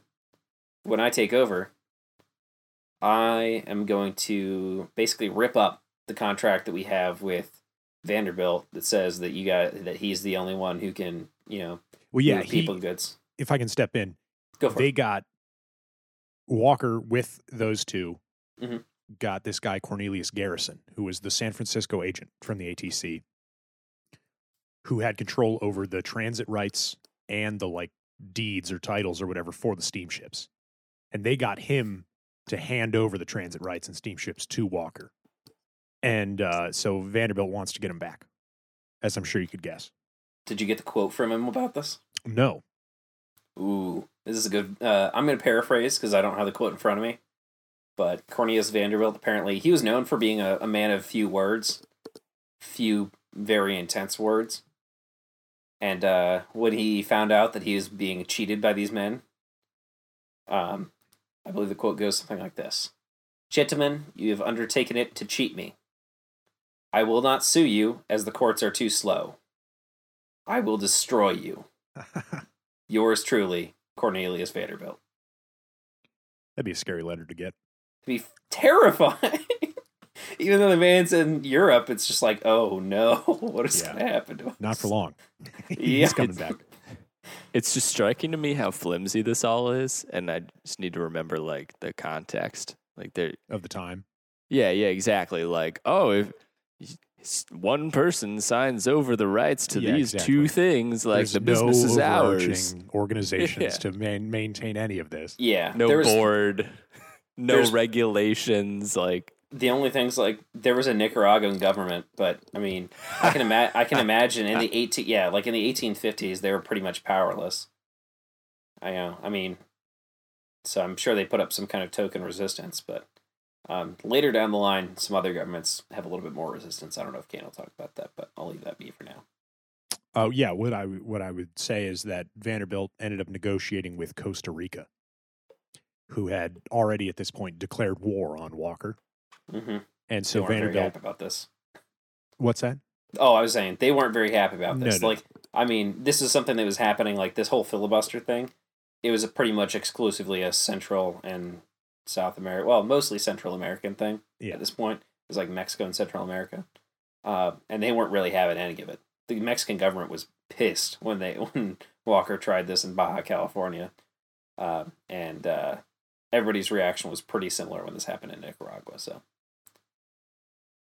E: When I take over, I am going to basically rip up the contract that we have with Vanderbilt that says that you got that he's the only one who can, you know,
D: Well, yeah. He,
E: people goods.
D: if I can step in,
E: Go for
D: they
E: it.
D: got Walker with those 2
E: Mhm.
D: Got this guy Cornelius Garrison, who was the San Francisco agent from the ATC, who had control over the transit rights and the like deeds or titles or whatever for the steamships, and they got him to hand over the transit rights and steamships to Walker, and uh, so Vanderbilt wants to get him back, as I'm sure you could guess.
E: Did you get the quote from him about this?
D: No,
E: Ooh, this is a good. Uh, I'm going to paraphrase because I don't have the quote in front of me. But Cornelius Vanderbilt apparently he was known for being a, a man of few words, few very intense words. And uh, when he found out that he was being cheated by these men, um, I believe the quote goes something like this: "Gentlemen, you have undertaken it to cheat me. I will not sue you, as the courts are too slow. I will destroy you." Yours truly, Cornelius Vanderbilt.
D: that'd be a scary letter to get.
E: It'd be terrifying. Even though the man's in Europe, it's just like, oh no, what is
D: Yeah.
E: going to happen to us?
D: Not for long.
E: Yeah.
D: He's coming back.
B: It's just striking to me how flimsy this all is, and I just need to remember like the context. Like there,
D: of the time.
B: yeah, yeah, exactly. Like, oh, if one person signs over the rights to
D: Yeah,
B: these
D: exactly.
B: two things, like
D: There's
B: the business
D: no
B: is ours.
D: organizations
B: Yeah.
D: to man- maintain any of this.
E: Yeah,
B: No
E: there was-
B: board, no
E: there's-
B: regulations. Like
E: the only things like there was a Nicaraguan government, but I mean, I can imagine. I can imagine in the eighteen, yeah, like in the eighteen fifties, they were pretty much powerless. I know. I mean, so I'm sure they put up some kind of token resistance, but um, later down the line, some other governments have a little bit more resistance. I don't know if Kane will talk about that, but I'll leave that be for now.
D: Oh yeah, what I what I would say is that Vanderbilt ended up negotiating with Costa Rica, who had already at this point declared war on Walker,
E: Mm-hmm.
D: and
E: So
D: Vanderbilt.
E: happy about this.
D: What's that?
E: Oh, I was saying they weren't very happy about
D: No,
E: this.
D: no.
E: Like, I mean, this is something that was happening. Like this whole filibuster thing, it was a pretty much exclusively a Central and South America, well, mostly Central American thing
D: Yeah.
E: at this point. It was like Mexico and Central America, uh, and they weren't really having any of it. The Mexican government was pissed when they when Walker tried this in Baja California, uh, and uh, everybody's reaction was pretty similar when this happened in Nicaragua. So,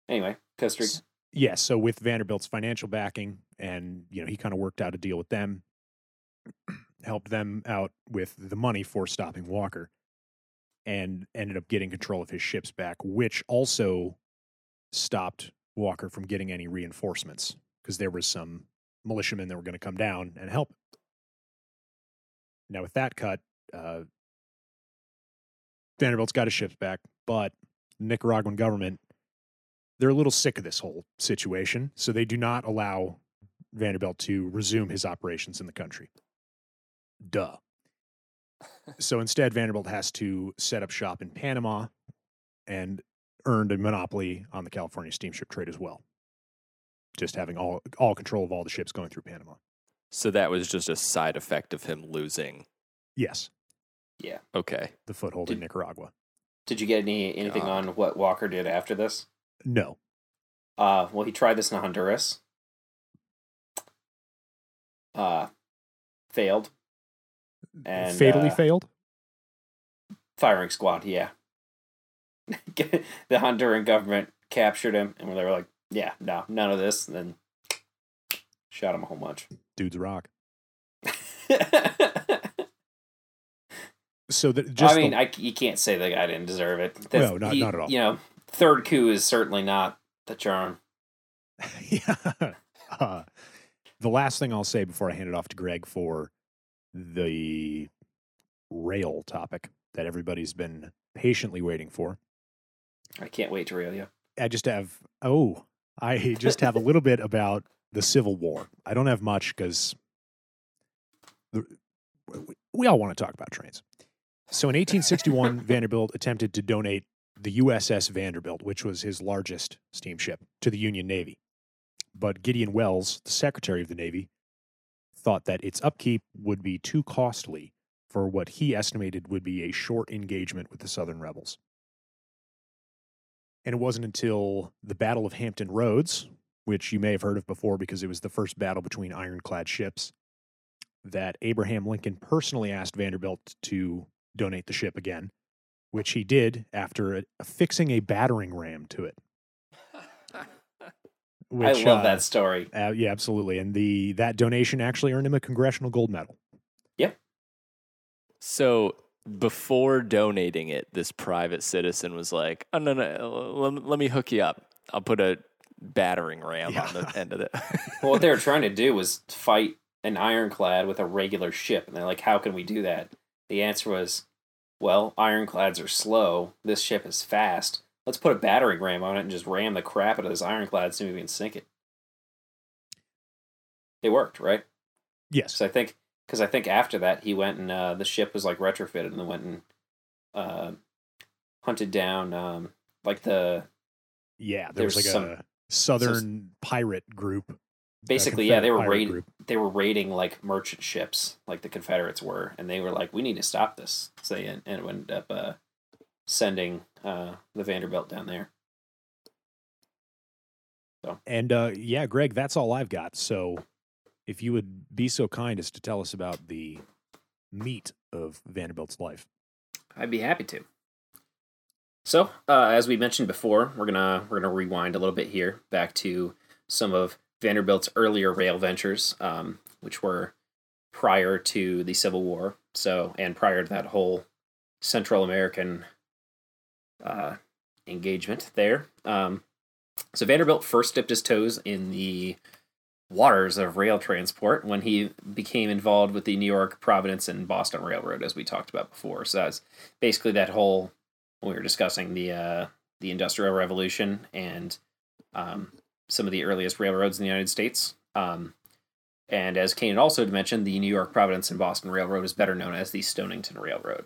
E: anyway, Costa Rica.
D: Yes. So with Vanderbilt's financial backing, and you know, he kind of worked out a deal with them, helped them out with the money for stopping Walker, and ended up getting control of his ships back, which also stopped Walker from getting any reinforcements because there was some militiamen that were going to come down and help. Now, with that cut, uh, Vanderbilt's got his shift back, but the Nicaraguan government they're a little sick of this whole situation, so they do not allow Vanderbilt to resume his operations in the country. Duh. so instead, Vanderbilt has to set up shop in Panama and earned a monopoly on the California steamship trade as well. Just having all all control of all the ships going through Panama.
B: so, that was just a side effect of him losing.
D: Yes,
B: Okay,
D: the foothold in Nicaragua.
E: Did you get any anything
B: God.
E: on what Walker did after this?
D: No.
E: Uh, well, he tried this in Honduras. Uh, failed. And,
D: Fatally
E: uh,
D: failed?
E: Firing squad, yeah. the Honduran government captured him, and they were like, "Yeah, no, none of this." And then shot him a whole bunch.
D: Dude's rock. So that just
E: I
D: the-
E: mean, I, you can't say the guy didn't deserve it. The-
D: No, not-
E: he-
D: not at all.
E: You know, third coup is certainly not the charm.
D: yeah. Uh, the last thing I'll say before I hand it off to Greg for the rail topic that everybody's been patiently waiting for.
E: I can't wait to rail you.
D: I just have, oh, I just have a little bit about the Civil War. I don't have much because we all want to talk about trains. So in 1861, Vanderbilt attempted to donate the USS Vanderbilt, which was his largest steamship, to the Union Navy. But Gideon Welles, the Secretary of the Navy, thought that its upkeep would be too costly for what he estimated would be a short engagement with the Southern rebels. And it wasn't until the Battle of Hampton Roads, which you may have heard of before because it was the first battle between ironclad ships, that Abraham Lincoln personally asked Vanderbilt to donate the ship again, which he did after affixing a battering ram to it. Which,
E: I love
D: uh,
E: that story.
D: uh, yeah, absolutely. And the that donation actually earned him a congressional gold medal. Yep.
B: So before donating it, this private citizen was like, "Oh no, no, let, let me hook you up. I'll put a battering ram on the end of it."
E: well, what they were trying to do was fight an ironclad with a regular ship, and they're like, "How can we do that?" The answer was, "Well, ironclads are slow. This ship is fast. Let's put a battering ram on it and just ram the crap out of this ironclad, if we can sink it." It worked, right?
D: Yes.
E: Cause I think because I think after that he went and uh, the ship was like retrofitted and then went and uh, hunted down um, like the
D: Yeah, there was like
E: some-
D: a southern pirate group.
E: basically yeah they were raiding
D: group.
E: They were raiding like merchant ships like the confederates were and they were like we need to stop this so they and it ended up uh, sending uh, the vanderbilt down there So
D: And uh, yeah, Greg, that's all I've got. So if you would be so kind as to tell us about the meat of Vanderbilt's life.
E: i'd be happy to So, uh, as we mentioned before, we're gonna we're gonna rewind a little bit here back to some of Vanderbilt's earlier rail ventures, um, which were prior to the Civil War. So, and prior to that whole Central American uh, engagement there. Um, so Vanderbilt first dipped his toes in the waters of rail transport when he became involved with the New York, Providence, and Boston Railroad, as we talked about before. So that's basically that whole when we were discussing the uh, the Industrial Revolution and um, some of the earliest railroads in the United States. Um, and as Kane also mentioned, the New York, Providence, and Boston Railroad is better known as the Stonington Railroad.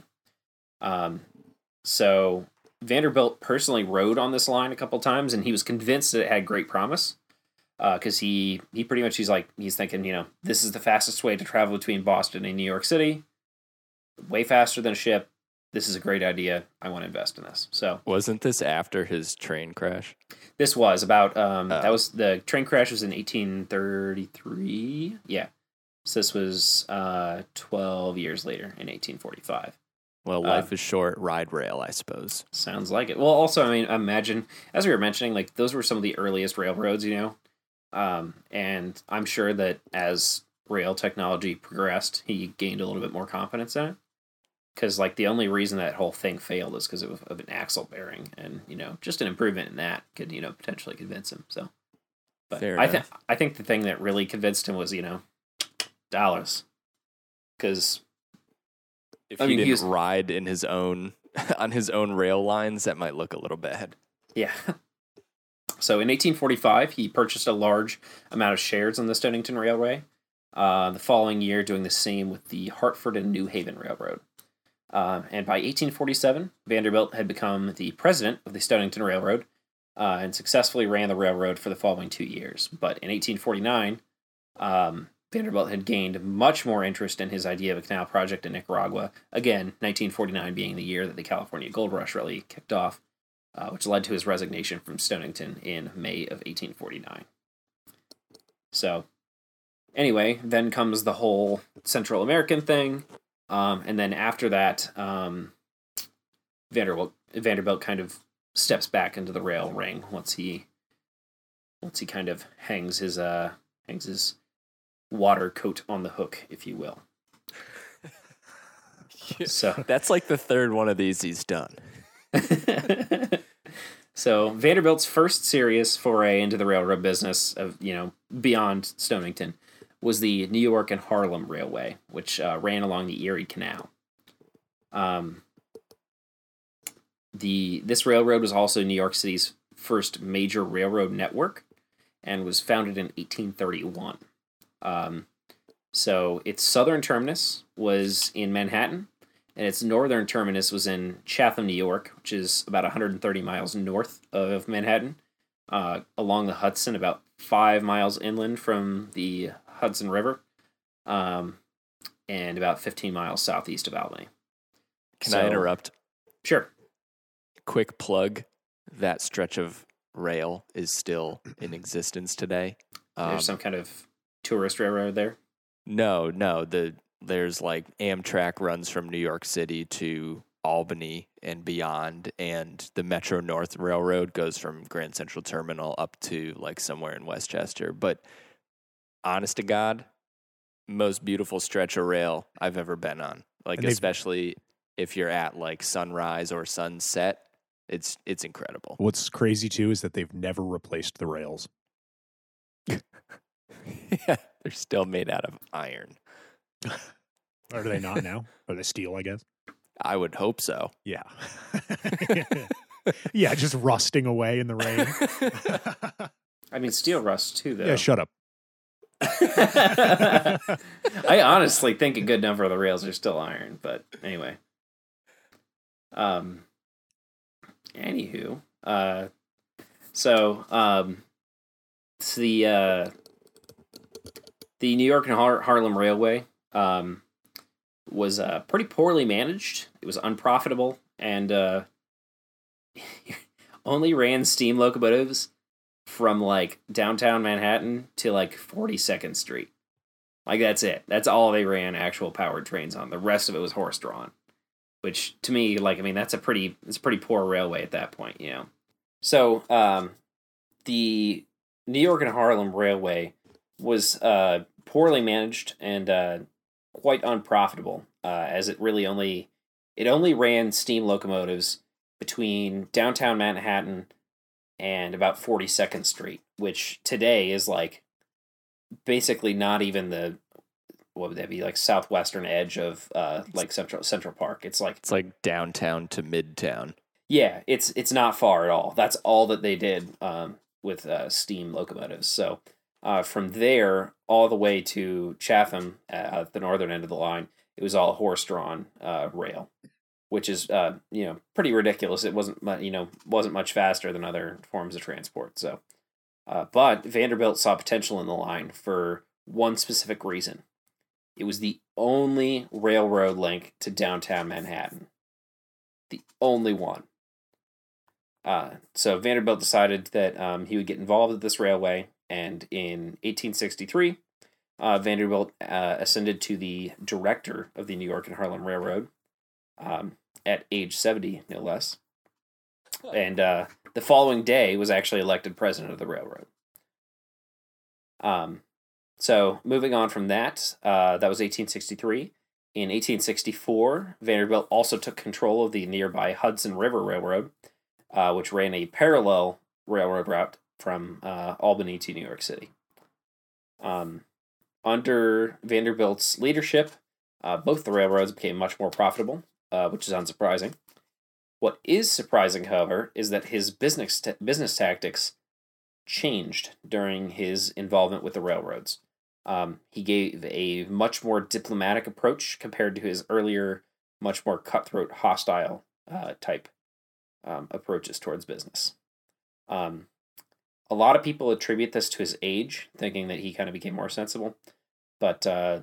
E: Um, so Vanderbilt personally rode on this line a couple times, and he was convinced that it had great promise. Because uh, he he pretty much he's like he's thinking you know this is the fastest way to travel between Boston and New York City, way faster than a ship. This is a great idea. I want to invest in this. So
B: wasn't this after his train crash?
E: This was about um oh. that was the train crash was in 1833. Yeah. So this was uh 12 years later in 1845.
B: Well, life uh, is short. Ride rail, I suppose.
E: Sounds like it. Well, also, I mean, imagine as we were mentioning, like those were some of the earliest railroads, you know, um, and I'm sure that as rail technology progressed, he gained a little bit more confidence in it. Because like the only reason that whole thing failed is because of, of an axle bearing, and you know, just an improvement in that could you know potentially convince him. So, but Fair I think I think the thing that really convinced him was you know dollars, because
B: if I he mean, didn't was, ride in his own on his own rail lines, that might look a little bad.
E: Yeah. So in 1845, he purchased a large amount of shares on the Stonington Railway. Uh, the following year, doing the same with the Hartford and New Haven Railroad. Uh, and by 1847, Vanderbilt had become the president of the Stonington Railroad uh, and successfully ran the railroad for the following two years. But in 1849, um, Vanderbilt had gained much more interest in his idea of a canal project in Nicaragua. Again, 1949 being the year that the California Gold Rush really kicked off, uh, which led to his resignation from Stonington in May of 1849. So, anyway, then comes the whole Central American thing. Um, and then after that, um, Vanderbilt Vanderbilt kind of steps back into the rail ring once he once he kind of hangs his uh hangs his water coat on the hook, if you will.
B: so that's like the third one of these he's done.
E: so Vanderbilt's first serious foray into the railroad business of you know beyond Stonington was the New York and Harlem Railway, which uh, ran along the Erie Canal. Um, the this railroad was also New York City's first major railroad network, and was founded in 1831. Um, so its southern terminus was in Manhattan, and its northern terminus was in Chatham, New York, which is about 130 miles north of Manhattan, uh, along the Hudson, about five miles inland from the Hudson River, um, and about 15 miles southeast of Albany.
B: Can so, I interrupt?
E: Sure.
B: Quick plug that stretch of rail is still in existence today.
E: Um, There's some kind of tourist railroad there?
B: No, no. The there's like Amtrak runs from New York City to Albany and beyond, and the Metro North Railroad goes from Grand Central Terminal up to like somewhere in Westchester. But honest to God, most beautiful stretch of rail I've ever been on. Like especially if you're at like sunrise or sunset, it's it's incredible.
D: What's crazy too is that they've never replaced the rails.
B: yeah, they're still made out of iron.
D: Are they not now? Are they steel? I guess.
B: I would hope so.
D: Yeah. yeah, just rusting away in the rain.
E: I mean, steel rust too, though.
D: Yeah, shut up.
E: I honestly think a good number of the rails are still iron, but anyway. Um. Anywho, uh, so um, it's the uh, the New York and Har- Harlem Railway um, was uh, pretty poorly managed. It was unprofitable and uh, only ran steam locomotives from like downtown Manhattan to like 42nd Street. Like that's it. That's all they ran actual powered trains on. The rest of it was horse drawn. which to me, like, I mean, that's a pretty, it's a pretty poor railway at that point, you know. So, um, the New York and Harlem Railway was uh, poorly managed and uh, quite unprofitable, uh, as it really only it only ran steam locomotives between downtown Manhattan and about Forty Second Street, which today is like basically not even the what would that be like southwestern edge of uh like central central park. It's like
B: It's like downtown to midtown.
E: yeah it's it's not far at all. That's all that they did um with uh steam locomotives. So uh from there all the way to chatham uh, at the northern end of the line it was all horse drawn uh rail which is uh you know pretty ridiculous it wasn't you know wasn't much faster than other forms of transport so uh, but Vanderbilt saw potential in the line for one specific reason. It was the only railroad link to downtown Manhattan. The only one. Uh, so Vanderbilt decided that um, he would get involved with this railway, and in 1863, uh, Vanderbilt uh, ascended to the director of the New York and Harlem Railroad um, at age 70, no less. And uh, the following day was actually elected president of the railroad. Um, so moving on from that, uh, that was 1863. In 1864, Vanderbilt also took control of the nearby Hudson River Railroad, uh, which ran a parallel railroad route from uh, Albany to New York City. Um, under Vanderbilt's leadership, uh, both the railroads became much more profitable, uh, which is unsurprising. What is surprising, however, is that his business ta- business tactics changed during his involvement with the railroads. Um, he gave a much more diplomatic approach compared to his earlier, much more cutthroat, hostile uh, type um, approaches towards business. Um, a lot of people attribute this to his age, thinking that he kind of became more sensible. But uh,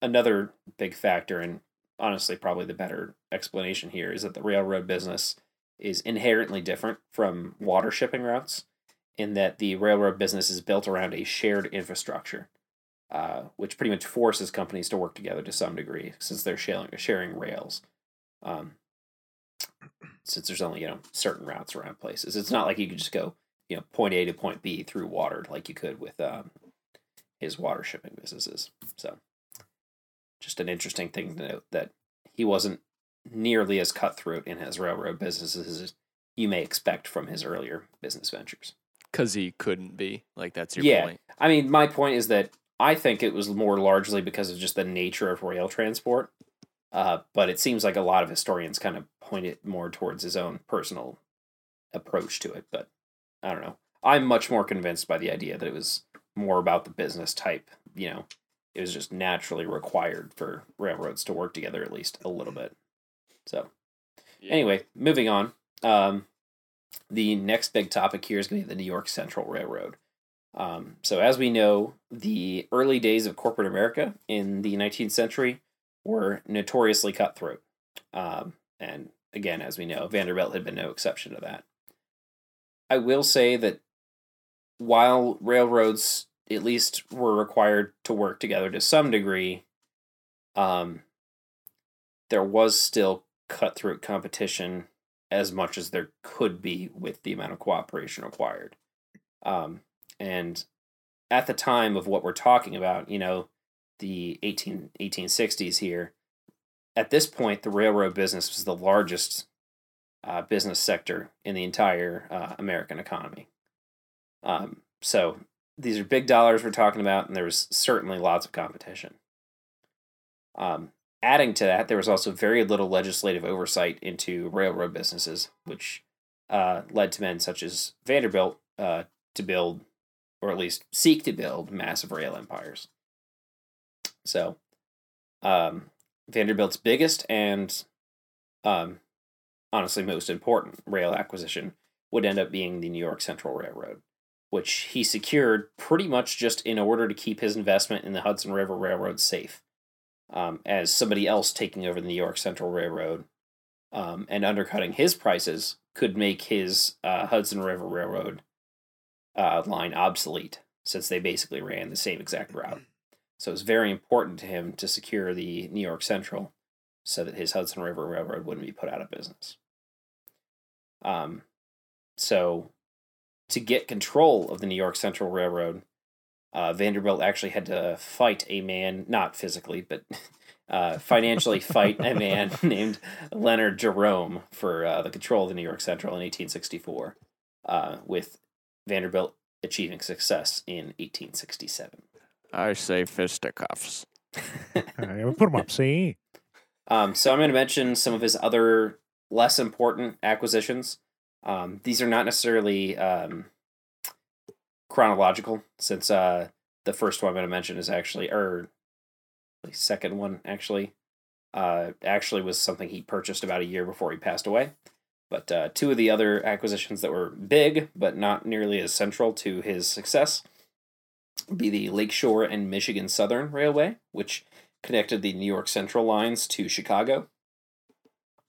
E: another big factor, and honestly, probably the better explanation here, is that the railroad business is inherently different from water shipping routes in that the railroad business is built around a shared infrastructure, uh, which pretty much forces companies to work together to some degree since they're sharing, sharing rails. Um, since there's only you know certain routes around places, it's not like you could just go you know point A to point B through water like you could with um, his water shipping businesses. So, just an interesting thing to note that he wasn't nearly as cutthroat in his railroad businesses as you may expect from his earlier business ventures.
B: Because he couldn't be. Like, that's your
E: Yeah.
B: point.
E: I mean, my point is that I think it was more largely because of just the nature of rail transport. Uh, but it seems like a lot of historians kind of point it more towards his own personal approach to it. But I don't know. I'm much more convinced by the idea that it was more about the business type. You know, it was just naturally required for railroads to work together at least a little bit. So, anyway, moving on. Um, the next big topic here is going to be the New York Central Railroad. Um, so, as we know, the early days of corporate America in the 19th century were notoriously cutthroat. Um, and again, as we know, Vanderbilt had been no exception to that. I will say that while railroads at least were required to work together to some degree, um, there was still cutthroat competition as much as there could be with the amount of cooperation required. Um, and at the time of what we're talking about, you know, the 18, 1860s here, at this point, the railroad business was the largest uh, business sector in the entire uh, American economy. Um, so these are big dollars we're talking about, and there was certainly lots of competition. Um, adding to that, there was also very little legislative oversight into railroad businesses, which uh, led to men such as Vanderbilt uh, to build, or at least seek to build, massive rail empires. So, um, Vanderbilt's biggest and um, honestly most important rail acquisition would end up being the New York Central Railroad, which he secured pretty much just in order to keep his investment in the Hudson River Railroad safe. Um, as somebody else taking over the New York Central Railroad um, and undercutting his prices could make his uh, Hudson River Railroad uh, line obsolete, since they basically ran the same exact route. So it's very important to him to secure the New York Central so that his Hudson River Railroad wouldn't be put out of business. Um, so, to get control of the New York Central Railroad, uh, Vanderbilt actually had to fight a man, not physically, but uh, financially fight a man named Leonard Jerome for uh, the control of the New York Central in 1864, uh, with Vanderbilt achieving success in 1867.
B: I say fisticuffs.
D: I put them up. See,
E: Um, so I'm going to mention some of his other less important acquisitions. Um, these are not necessarily um, chronological, since uh, the first one I'm going to mention is actually, or the second one actually, uh, actually was something he purchased about a year before he passed away. But uh, two of the other acquisitions that were big, but not nearly as central to his success, be the Lakeshore and Michigan Southern Railway, which connected the New York Central lines to Chicago,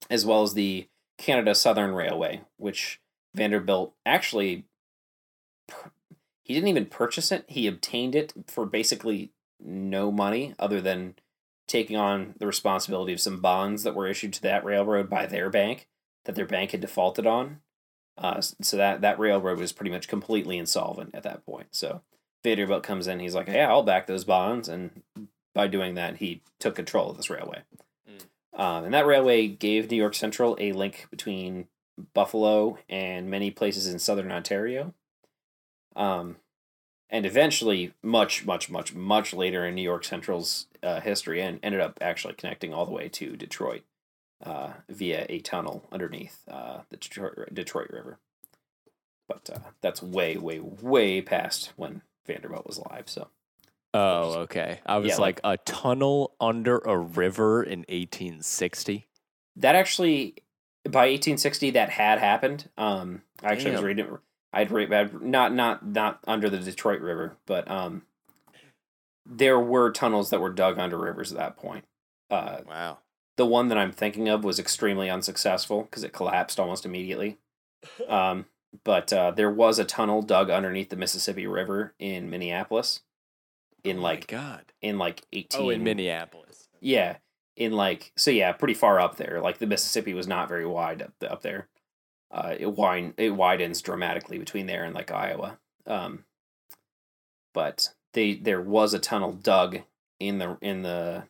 E: as well as the Canada Southern Railway, which Vanderbilt actually he didn't even purchase it; he obtained it for basically no money other than taking on the responsibility of some bonds that were issued to that railroad by their bank that their bank had defaulted on. Uh, so that that railroad was pretty much completely insolvent at that point. So Vanderbilt comes in, he's like, "Yeah, I'll back those bonds," and by doing that, he took control of this railway. Um, and that railway gave New York Central a link between Buffalo and many places in southern Ontario. Um, and eventually, much, much, much, much later in New York Central's uh, history, and ended up actually connecting all the way to Detroit uh, via a tunnel underneath uh, the Detroit, Detroit River. But uh, that's way, way, way past when Vanderbilt was alive. So
B: Oh, okay. I was
E: Yeah,
B: like, a tunnel under a river in 1860.
E: that actually, by 1860, that had happened. Um, I actually was
B: Damn.
E: reading. I'd read bad, not not not under the Detroit River, but um, there were tunnels that were dug under rivers at that point. Uh,
B: Wow.
E: the one that I'm thinking of was extremely unsuccessful because it collapsed almost immediately. Um, but uh, there was a tunnel dug underneath the Mississippi River in Minneapolis, in
B: Oh
E: like
B: God.
E: in like eighteen.
B: Oh, in Minneapolis.
E: Yeah, in like so yeah, pretty far up there. Like the Mississippi was not very wide up up there. Uh, it wine it widens dramatically between there and like Iowa. Um, but they there was a tunnel dug in the in the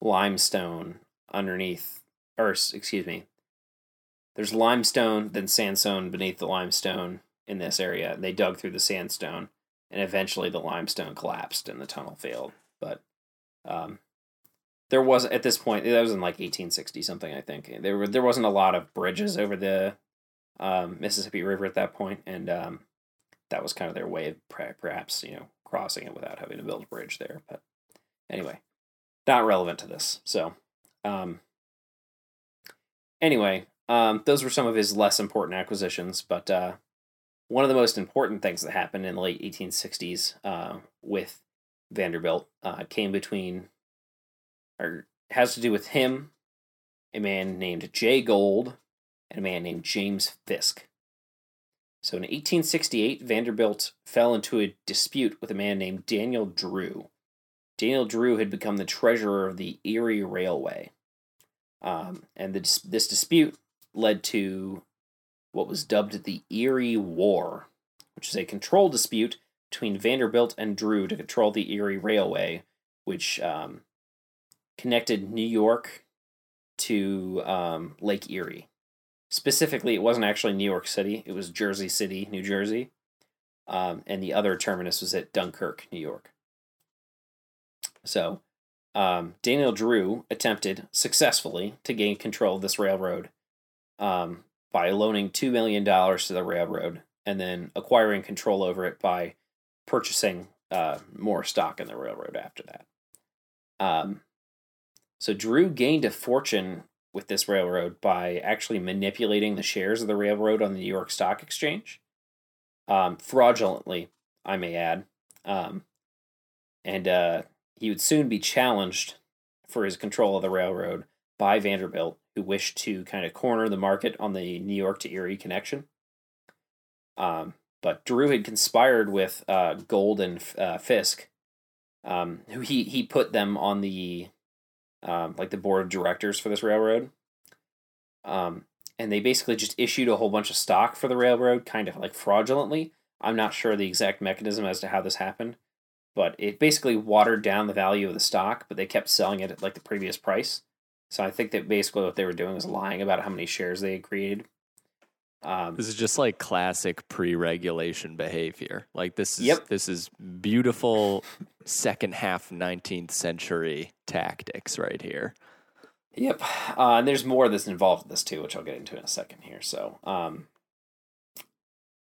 E: limestone underneath, or excuse me. There's limestone, then sandstone beneath the limestone in this area. They dug through the sandstone, and eventually the limestone collapsed and the tunnel failed. But um, there was at this point that was in like 1860 something I think there were there wasn't a lot of bridges over the um, Mississippi River at that point, and um, that was kind of their way of perhaps you know crossing it without having to build a bridge there. But anyway, not relevant to this. So um, anyway, um, those were some of his less important acquisitions, but uh, one of the most important things that happened in the late 1860s uh, with Vanderbilt uh, came between, or has to do with him, a man named Jay Gould, and a man named James Fisk. So in 1868, Vanderbilt fell into a dispute with a man named Daniel Drew. Daniel Drew had become the treasurer of the Erie Railway. Um, and the, this dispute led to what was dubbed the Erie War, which is a control dispute between Vanderbilt and Drew to control the Erie Railway, which um, connected New York to um, Lake Erie. Specifically, it wasn't actually New York City, it was Jersey City, New Jersey. Um, and the other terminus was at Dunkirk, New York. So, um, Daniel Drew attempted successfully to gain control of this railroad um, by loaning $2 million to the railroad and then acquiring control over it by purchasing uh, more stock in the railroad after that. Um, so Drew gained a fortune with this railroad by actually manipulating the shares of the railroad on the New York Stock Exchange, um, fraudulently, I may add. Um, and uh, he would soon be challenged for his control of the railroad by Vanderbilt, who wished to kind of corner the market on the New York to Erie connection. Um, but Drew had conspired with uh, Gould and uh, Fisk, um, who he he put them on the um, like the board of directors for this railroad. Um, and they basically just issued a whole bunch of stock for the railroad, kind of like fraudulently. I'm not sure the exact mechanism as to how this happened, but it basically watered down the value of the stock, but they kept selling it at like the previous price. So I think that basically what they were doing was lying about how many shares they had created. Um,
B: This is just like classic pre-regulation behavior. Like this is
E: Yep.
B: this is beautiful second half 19th century tactics right here.
E: Yep. Uh, and there's more that's involved with this too, which I'll get into in a second here. So, um,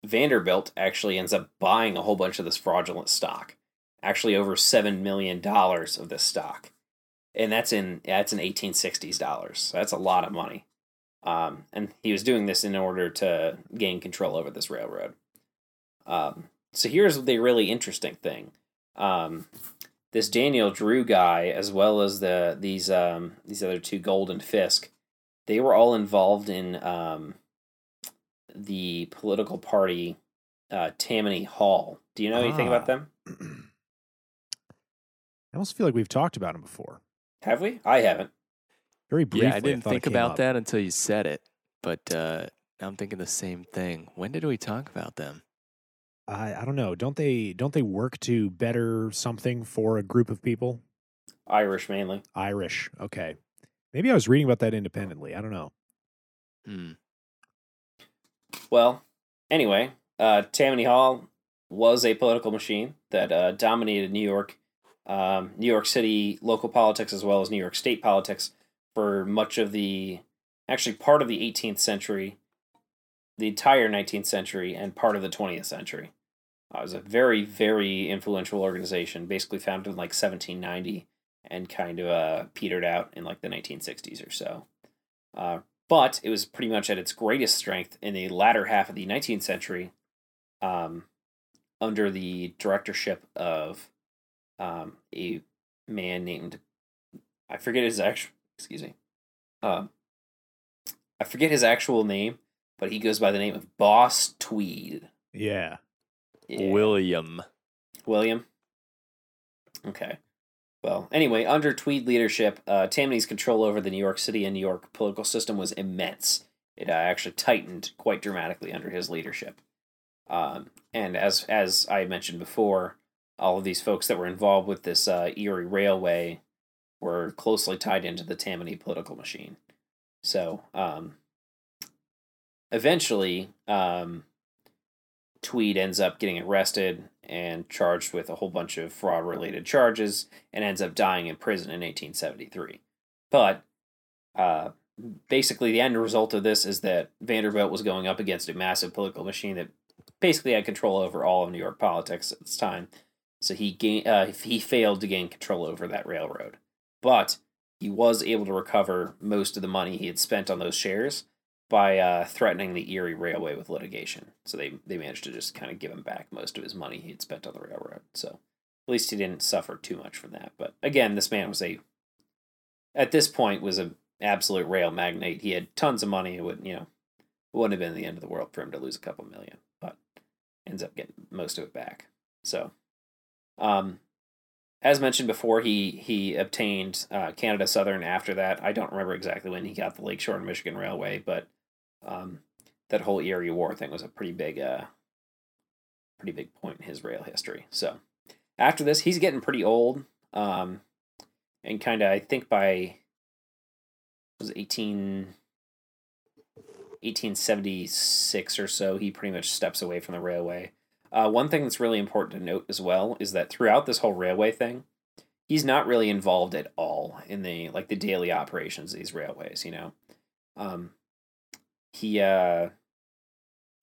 E: Vanderbilt actually ends up buying a whole bunch of this fraudulent stock, actually over seven million dollars of this stock, and that's in that's in 1860s dollars. So that's a lot of money. Um, and he was doing this in order to gain control over this railroad. Um, so here's the really interesting thing. Um, this Daniel Drew guy, as well as the these um these other two Gould and Fisk, they were all involved in um the political party uh Tammany Hall. Do you know anything about
D: Ah.
E: them?
D: I almost feel like we've talked about him before.
E: Have we? I haven't.
D: Very briefly.
B: yeah, I didn't
D: thought it
B: think about
D: up.
B: that until you said it, but uh, I'm thinking the same thing. When did we talk about them?
D: I, I don't know. Don't they don't they work to better something for a group of people?
E: Irish mainly.
D: Irish. Okay. Maybe I was reading about that independently. I don't know.
B: Hmm.
E: Well, anyway, uh, Tammany Hall was a political machine that uh, dominated New York, um, New York City local politics as well as New York State politics for much of the, actually part of the 18th century, the entire 19th century, and part of the 20th century. Uh, it was a very, very influential organization, basically founded in like 1790 and kind of uh, petered out in like the 1960s or so. Uh, but it was pretty much at its greatest strength in the latter half of the 19th century um, under the directorship of um, a man named I forget his actual excuse me um, I forget his actual name but he goes by the name of Boss Tweed
D: Yeah.
E: Yeah.
B: William.
E: William. Okay. Well, anyway, under Tweed leadership, uh, Tammany's control over the New York City and New York political system was immense. It uh, actually tightened quite dramatically under his leadership. Um, and as as I mentioned before, all of these folks that were involved with this uh, Erie Railway were closely tied into the Tammany political machine. So, um, eventually, um, Tweed ends up getting arrested and charged with a whole bunch of fraud related charges and ends up dying in prison in 1873. But uh, basically, the end result of this is that Vanderbilt was going up against a massive political machine that basically had control over all of New York politics at this time. So he gain, uh, he failed to gain control over that railroad, but he was able to recover most of the money he had spent on those shares by uh, threatening the Erie Railway with litigation. So they they managed to just kind of give him back most of his money he had spent on the railroad. So at least he didn't suffer too much from that. But again, this man was a at this point was a absolute rail magnate. He had tons of money. It would you know it wouldn't have been the end of the world for him to lose a couple million, but ends up getting most of it back. So, um, as mentioned before, he he obtained uh, Canada Southern after that. I don't remember exactly when he got the Lakeshore and Michigan Railway, but um, that whole Erie War thing was a pretty big, uh, pretty big point in his rail history. So after this, he's getting pretty old, um, and kind of I think by was it 18, 1876 or so, he pretty much steps away from the railway. Uh, one thing that's really important to note as well is that throughout this whole railway thing, he's not really involved at all in the like the daily operations of these railways. You know, um, he uh,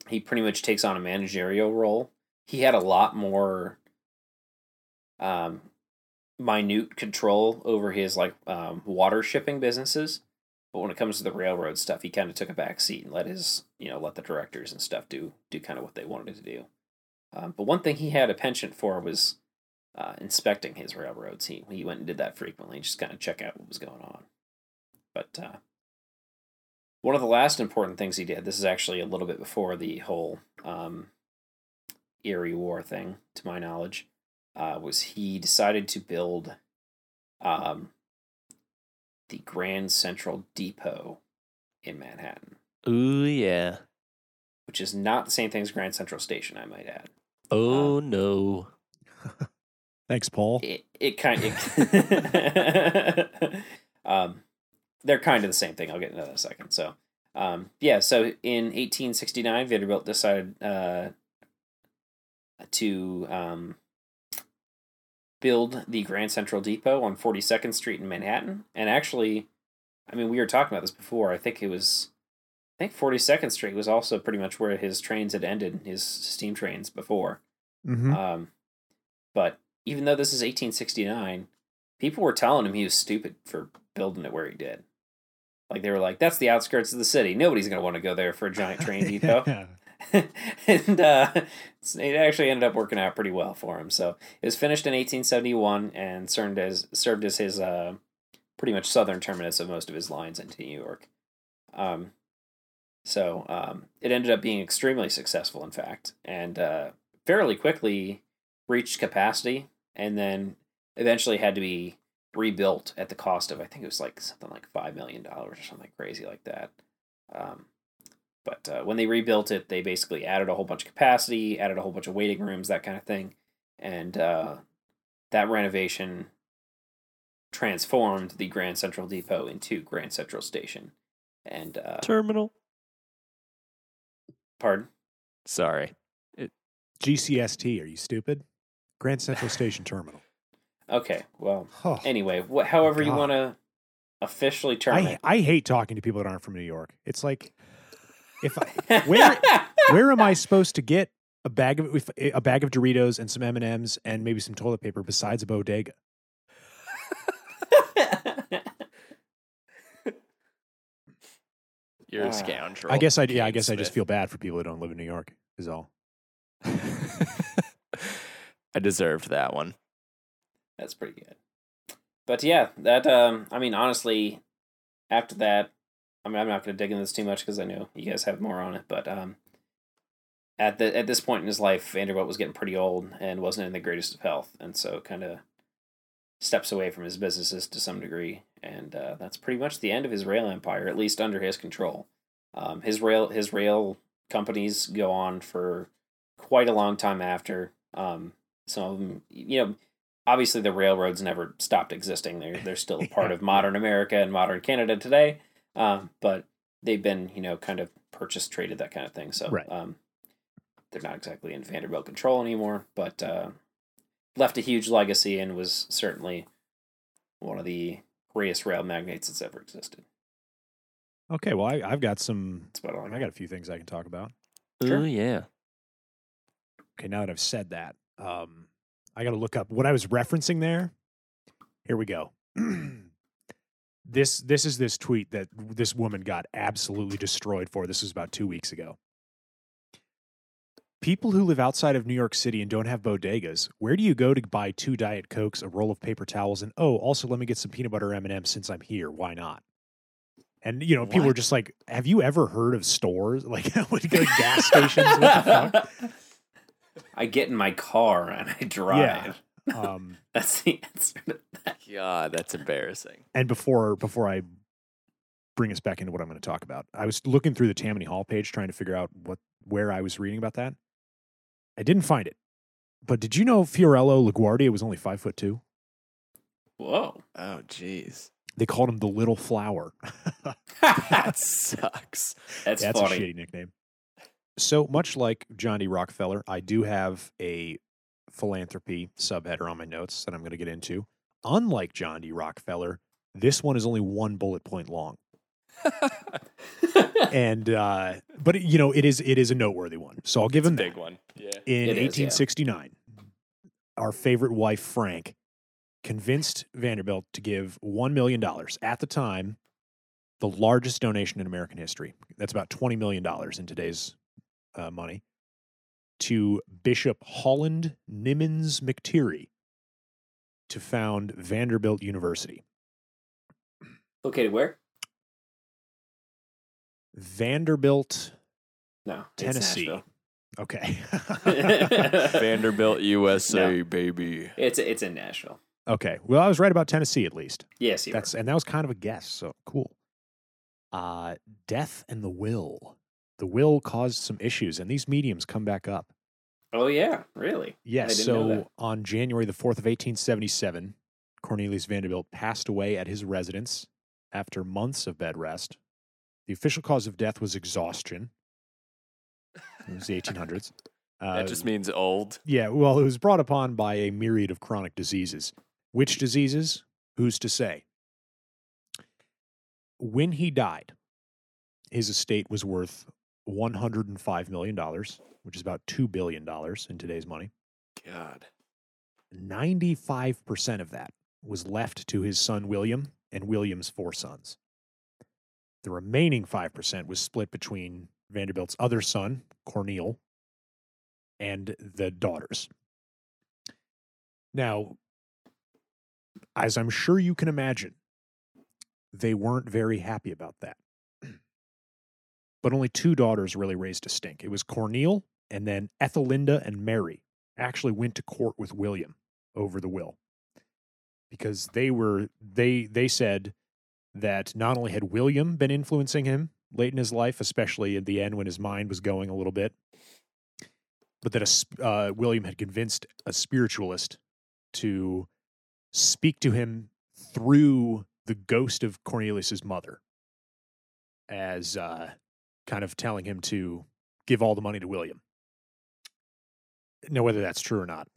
E: he pretty much takes on a managerial role. He had a lot more um, minute control over his like um, water shipping businesses. But when it comes to the railroad stuff, he kind of took a back seat and let his you know let the directors and stuff do do kind of what they wanted to do. Um, but one thing he had a penchant for was uh, inspecting his railroads. He he went and did that frequently, just kind of check out what was going on. But uh, one of the last important things he did, this is actually a little bit before the whole um, Erie War thing, to my knowledge, uh, was he decided to build um, the Grand Central Depot in Manhattan,
B: Ooh yeah.
E: which is not the same thing as Grand Central Station, I might add.
B: Oh no.
D: Thanks, Paul.
E: It it kind of um, they're kind of the same thing. I'll get into that in a second. So, um, yeah. So in 1869, Vanderbilt decided uh, to um, build the Grand Central Depot on 42nd Street in Manhattan. And actually, I mean, we were talking about this before. I think it was, I think 42nd Street was also pretty much where his trains had ended, his steam trains before.
D: hmm
E: Um, but even though this is 1869, people were telling him he was stupid for building it where he did. Like they were like, "That's the outskirts of the city. Nobody's gonna want to go there for a giant train depot." and uh, it actually ended up working out pretty well for him. So it was finished in 1871 and served as served as his uh, pretty much southern terminus of most of his lines into New York. Um, so um, it ended up being extremely successful, in fact, and uh, fairly quickly reached capacity, and then eventually had to be rebuilt at the cost of I think it was like something like five million dollars or something crazy like that. Um, but uh, when they rebuilt it, they basically added a whole bunch of capacity, added a whole bunch of waiting rooms, that kind of thing, and uh, that renovation transformed the Grand Central Depot into Grand Central Station. And uh,
B: Terminal.
E: Pardon,
B: Sorry.
D: GCST. Are you stupid? Grand Central Station Terminal.
E: okay, well,
D: Oh,
E: anyway, wh- however you want to officially term
D: I
E: it.
D: I hate talking to people that aren't from New York. It's like if I, where where am I supposed to get a bag of a bag of Doritos and some M and M's and maybe some toilet paper besides a bodega?
B: You're a scoundrel.
D: I guess I yeah I
B: Kate
D: guess I just feel bad for people who don't live in New York. Is all.
B: I deserved that one.
E: That's pretty good. But yeah, that um I mean honestly after that I mean I'm not going to dig into this too much cuz I know you guys have more on it, but um at the at this point in his life Vanderbilt was getting pretty old and wasn't in the greatest of health and so kind of steps away from his businesses to some degree and uh, that's pretty much the end of his rail empire at least under his control. Um his rail his rail companies go on for quite a long time after um some of them you know obviously the railroads never stopped existing. They're they're still a part of modern America and modern Canada today. Um, but they've been you know kind of purchased, traded, that kind of thing. So
D: Right.
E: um, they're not exactly in Vanderbilt control anymore, but uh, left a huge legacy and was certainly one of the greatest rail magnates that's ever existed.
D: Okay, well I, I've got some.
E: That's about all I
D: I
E: got.
D: got a few things I can talk about.
E: Sure.
B: Ooh yeah.
D: Okay, now that I've said that, um, I got to look up what I was referencing there. Here we go. this this is this tweet that this woman got absolutely destroyed for. This was about two weeks ago. People who live outside of New York City and don't have bodegas, where do you go to buy two diet cokes, a roll of paper towels, and oh, also let me get some peanut butter M and M's since I'm here. Why not? And you know, people
B: are
D: just like, "Have you ever heard of stores like, like gas stations? What the fuck?"
E: I get in my car and I drive.
D: Um,
E: That's the answer to that.
B: God, that's embarrassing.
D: and before before I bring us back into what I'm going to talk about, I was looking through the Tammany Hall page trying to figure out what where I was reading about that. I didn't find it. But did you know Fiorello LaGuardia was only five foot two?
E: Whoa.
B: Oh jeez.
D: They called him the Little Flower.
B: That sucks.
E: That's,
D: That's
E: funny.
D: a shitty nickname. So much like John D. Rockefeller, I do have a philanthropy subheader on my notes that I'm going to get into. Unlike John D. Rockefeller, this one is only one bullet point long. And uh but you know it is it is a noteworthy one so i'll give
B: It's a
D: him
B: big
D: that.
B: one. Yeah.
D: in
E: It is, yeah.
D: 1869 our favorite wife frank convinced vanderbilt to give $1 million at the time the largest donation in american history that's about $20 million in today's uh, money to bishop holland nimmons McTyeire to found vanderbilt university
E: Located where? No.
D: vanderbilt
E: no,
D: Tennessee. Okay
B: Vanderbilt, USA,
E: No.
B: baby.
E: It's it's in Nashville.
D: Okay. Well, I was right about Tennessee at least.
E: Yes, you
D: That's and that was kind of a guess. So cool. Uh, death and the will. The will caused some issues, and these mediums come back up.
E: Oh yeah, really?
D: Yes. So on January the fourth of eighteen seventy seven, Cornelius Vanderbilt passed away at his residence after months of bed rest. The official cause of death was exhaustion. It was the eighteen hundreds. Uh,
B: that just means old.
D: yeah, well, it was brought upon by a myriad of chronic diseases. Which diseases? Who's to say? When he died, his estate was worth $105 million, which is about $2 billion in today's money.
B: God.
D: 95% of that was left to his son William and William's four sons. The remaining 5% was split between Vanderbilt's other son, Cornel, and the daughters. Now, as I'm sure you can imagine, they weren't very happy about that. But only two daughters really raised a stink. It was Cornel and then Ethelinda and Mary actually went to court with William over the will because they were they they said that not only had William been influencing him late in his life, especially at the end when his mind was going a little bit, but that a, uh, William had convinced a spiritualist to speak to him through the ghost of Cornelius's mother, as uh, kind of telling him to give all the money to William. Now, whether that's true or not,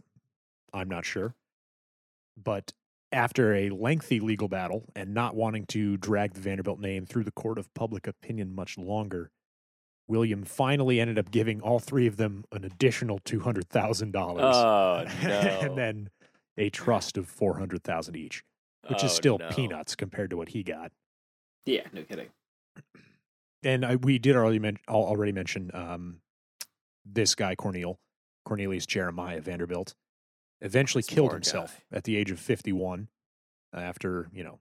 D: I'm not sure. But after a lengthy legal battle and not wanting to drag the Vanderbilt name through the court of public opinion much longer, William finally ended up giving all three of them an additional two hundred thousand dollars,
B: Oh no.
D: and then a trust of four hundred thousand each, which is
B: Oh,
D: still
B: no.
D: peanuts compared to what he got.
E: Yeah, no kidding.
D: And I, we did already men- already mention um, this guy Cornel Cornelius Jeremiah Vanderbilt eventually
B: This
D: killed himself
B: guy.
D: at the age of fifty one after you know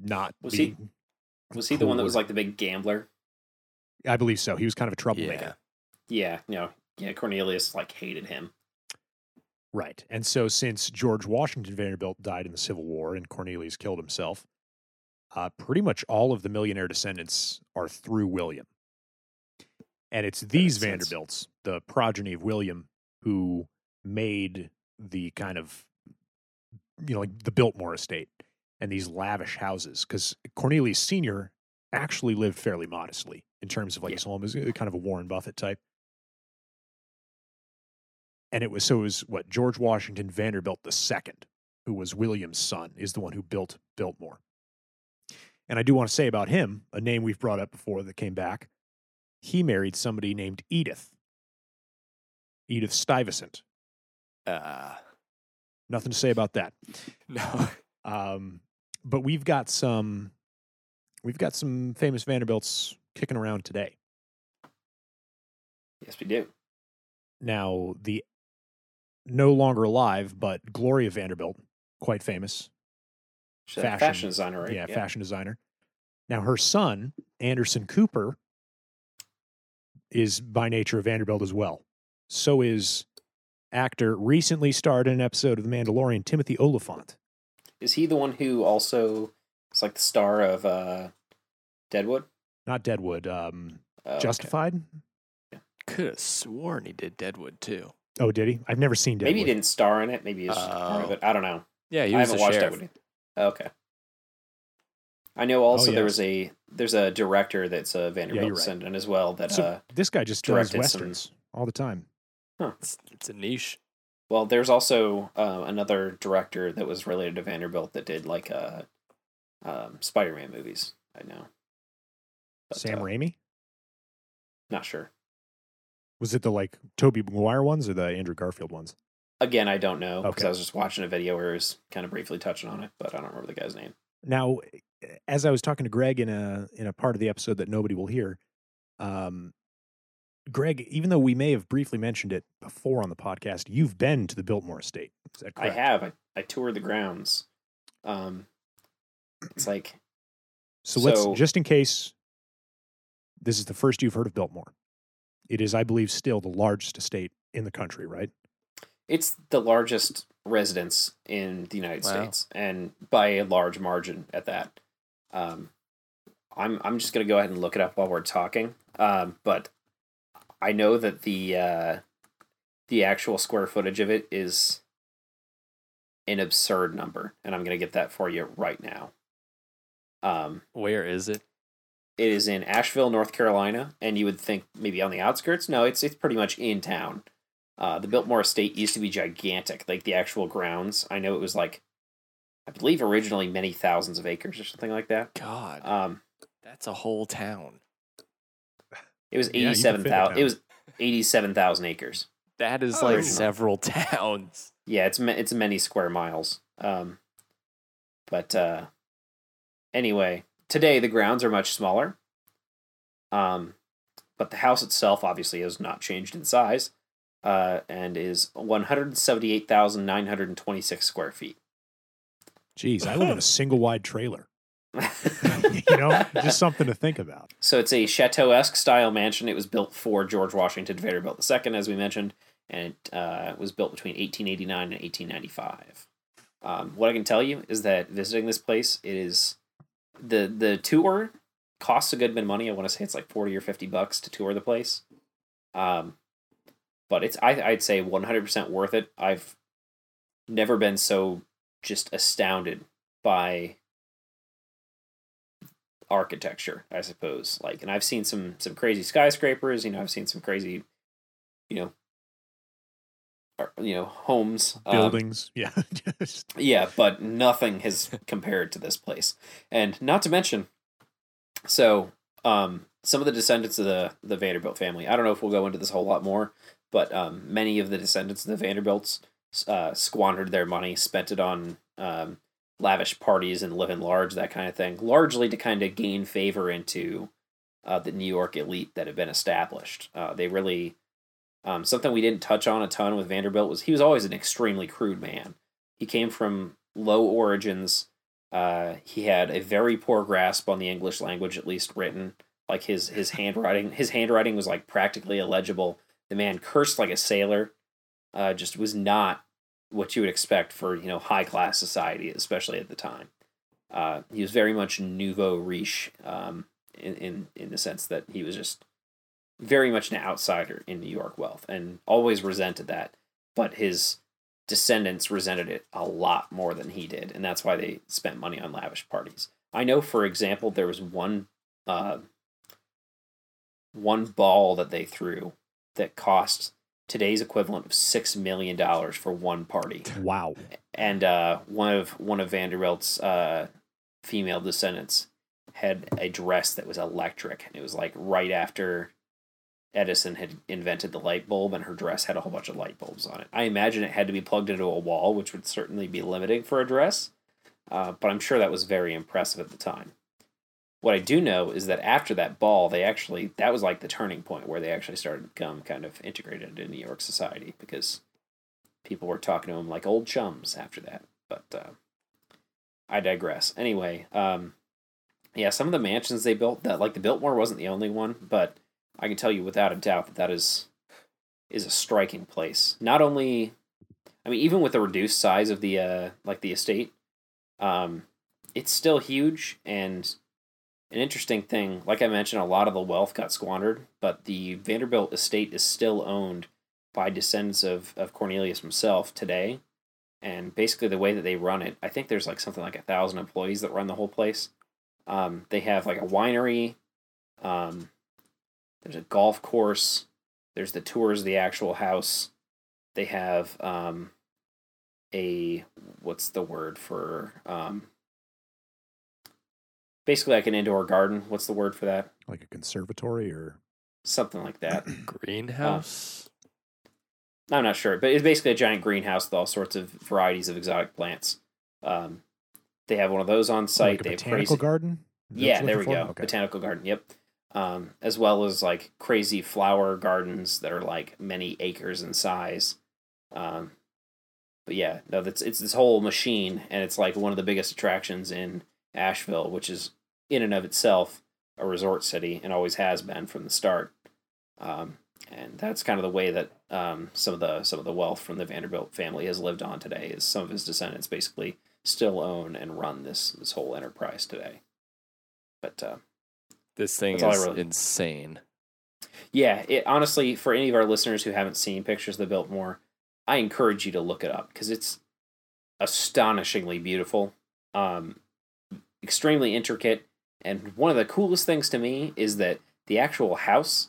D: not
E: Was he- Was he the one that was like the big gambler?
D: I believe so. He was kind of a troublemaker.
B: Yeah.
E: Yeah, no. Yeah, Cornelius like hated him.
D: Right. And so since George Washington Vanderbilt died in the Civil War and Cornelius killed himself, uh, pretty much all of the millionaire descendants are through William. And it's these
E: makes sense.
D: Vanderbilts, the progeny of William, who made the kind of, you know, like the Biltmore estate and these lavish houses. Because Cornelius Sr. actually lived fairly modestly in terms of like
E: Yeah.
D: his home. Uh, kind of a Warren Buffett type and it was so it was what George Washington Vanderbilt II, who was William's son, is the one who built Biltmore. And I do want to say about him, a name we've brought up before that came back. He married somebody named Edith. Edith Stuyvesant.
B: Uh,
D: Nothing to say about that.
B: no.
D: Um, but we've got some we've got some famous Vanderbilts kicking around today.
E: Yes, we do.
D: Now, the no longer alive, but Gloria Vanderbilt, quite famous, Fashion.
E: fashion designer, right?
D: yeah, fashion designer. Now her son, Anderson Cooper, is by nature a Vanderbilt as well. So is actor recently starred in an episode of The Mandalorian, Timothy Olyphant.
E: Is he the one who also is like the star of uh Deadwood?
D: Not Deadwood, um,
E: Oh, okay.
D: Justified.
B: Could have sworn he did Deadwood too.
D: Oh, did he? I've never seen Deadwood.
E: Maybe he didn't star in it. Maybe he's just part of
B: Oh.
E: it. I don't know.
B: Yeah, he
E: I
B: was
E: haven't
B: the
E: watched
B: sheriff.
E: Deadwood. Okay. I know also
D: Oh,
E: there was a there's a director that's a Vanderbilt
D: right.
E: descendant as well that
D: So
E: uh
D: this guy just does
E: directed some-
D: westerns all the time.
B: It's, it's a niche.
E: well there's also uh, another director that was related to Vanderbilt that did like uh um Spider-Man movies. I know. But,
D: Sam
E: uh,
D: Raimi?
E: Not sure.
D: Was it the like Tobey Maguire ones or the Andrew Garfield ones?
E: Again, I don't know because
D: Okay.
E: I was just watching a video where he was kind of briefly touching on it, but I don't remember the guy's name.
D: Now, as I was talking to Greg in a in a part of the episode that nobody will hear, um, Greg, even though we may have briefly mentioned it before on the podcast, you've been to the Biltmore estate. Is that
E: I have. I, I toured the grounds. Um, it's like
D: So, let's just in case this is the first you've heard of Biltmore. It is, I believe, still the largest estate in the country, right?
E: it's the largest residence in the United
B: Wow.
E: States, and by a large margin at that. Um, I'm I'm just gonna go ahead and look it up while we're talking. Um, but I know that the uh, the actual square footage of it is an absurd number, and I'm gonna get that for you right now. Um,
B: Where is it?
E: it is in Asheville, North Carolina, and you would think maybe on the outskirts. No, it's it's pretty much in town. Uh, the Biltmore Estate used to be gigantic, like the actual grounds. I know it was like, I believe originally many thousands of acres or something like that.
B: God,
E: Um,
B: that's a whole town.
E: It was
D: Yeah,
E: eighty-seven
D: fit
E: thousand. It was eighty-seven thousand acres.
B: That is
D: Oh,
B: like
D: there's a
B: several towns.
E: Yeah, it's it's many square miles. Um, but uh, anyway, today the grounds are much smaller. Um, but the house itself obviously has not changed in size, uh, and is one hundred seventy-eight thousand nine hundred twenty-six square feet.
D: Jeez, I live in a single wide trailer. You know, just something to think about.
E: So it's a chateau-esque style mansion. It was built for George Washington Vanderbilt II, as we mentioned, and it uh, was built between 1889 and 1895. Um, what I can tell you is that visiting this place, it is the the tour costs a good bit of money. I want to say it's like 40 or 50 bucks to tour the place. Um, but it's I, I'd say 100% worth it. I've never been so just astounded by architecture, I suppose. Like, and I've seen some some crazy skyscrapers. You know, I've seen some crazy, you know, you know, homes, um,
D: Buildings. yeah.
E: Yeah, but nothing has compared to this place. And not to mention, so um, some of the descendants of the the Vanderbilt family. I don't know if we'll go into this a whole lot more, but um, many of the descendants of the Vanderbilts uh, squandered their money, spent it on um, lavish parties and living large, that kind of thing, largely to kind of gain favor into uh, the New York elite that had been established. Uh, they really um, something we didn't touch on a ton with Vanderbilt was he was always an extremely crude man. He came from low origins. Uh, he had a very poor grasp on the English language, at least written. Like his his handwriting, his handwriting was like practically illegible. The man cursed like a sailor. Uh, just was not what you would expect for you know high class society, especially at the time. Uh, he was very much nouveau riche um, in, in in the sense that he was just very much an outsider in New York wealth and always resented that. But his descendants resented it a lot more than he did, and that's why they spent money on lavish parties. I know, for example, there was one uh, one ball that they threw that cost today's equivalent of six million dollars for one party
D: wow.
E: and uh, one of one of Vanderbilt's uh, female descendants had a dress that was electric, and it was like right after Edison had invented the light bulb, and her dress had a whole bunch of light bulbs on it. I imagine it had to be plugged into a wall, which would certainly be limiting for a dress, uh, but I'm sure that was very impressive at the time. What I do know is that after that ball, they actually that was like the turning point where they actually started to become kind of integrated into New York society because people were talking to him like old chums after that. But uh, I digress. Anyway, um, yeah, some of the mansions they built that like the Biltmore wasn't the only one, but I can tell you without a doubt that that is is a striking place. Not only, I mean, even with the reduced size of the uh, like the estate, um, it's still huge and an interesting thing. Like I mentioned, a lot of the wealth got squandered, but the Vanderbilt estate is still owned by descendants of, of Cornelius himself today. And basically, the way that they run it, I think there's like something like a thousand employees that run the whole place. Um, they have like a winery. Um, there's a golf course. There's the tours of the actual house. They have um, a what's the word for um, basically like an indoor garden. What's the word for that?
D: Like a conservatory or
E: Something like that.
B: Greenhouse.
E: I'm not sure, but it's basically a giant greenhouse with all sorts of varieties of exotic plants. Um, they have one of those on site.
D: like a
E: they have
D: botanical
E: crazy,
D: garden? Is
E: yeah, there we
D: looking
E: go.
D: Okay.
E: botanical garden. Yep, um, as well as like crazy flower gardens that are like many acres in size. Um, but yeah, no, that's it's this whole machine, and it's like one of the biggest attractions in Asheville, which is in and of itself a resort city and always has been from the start. Um, and that's kind of the way that um, some of the some of the wealth from the Vanderbilt family has lived on today. Is some of his descendants basically still own and run this this whole enterprise today. But uh,
B: This thing
E: That's all I
B: is
E: really-
B: insane.
E: yeah, it honestly for any of our listeners who haven't seen pictures of the Biltmore, I encourage you to look it up because it's astonishingly beautiful, um, extremely intricate, and one of the coolest things to me is that the actual house,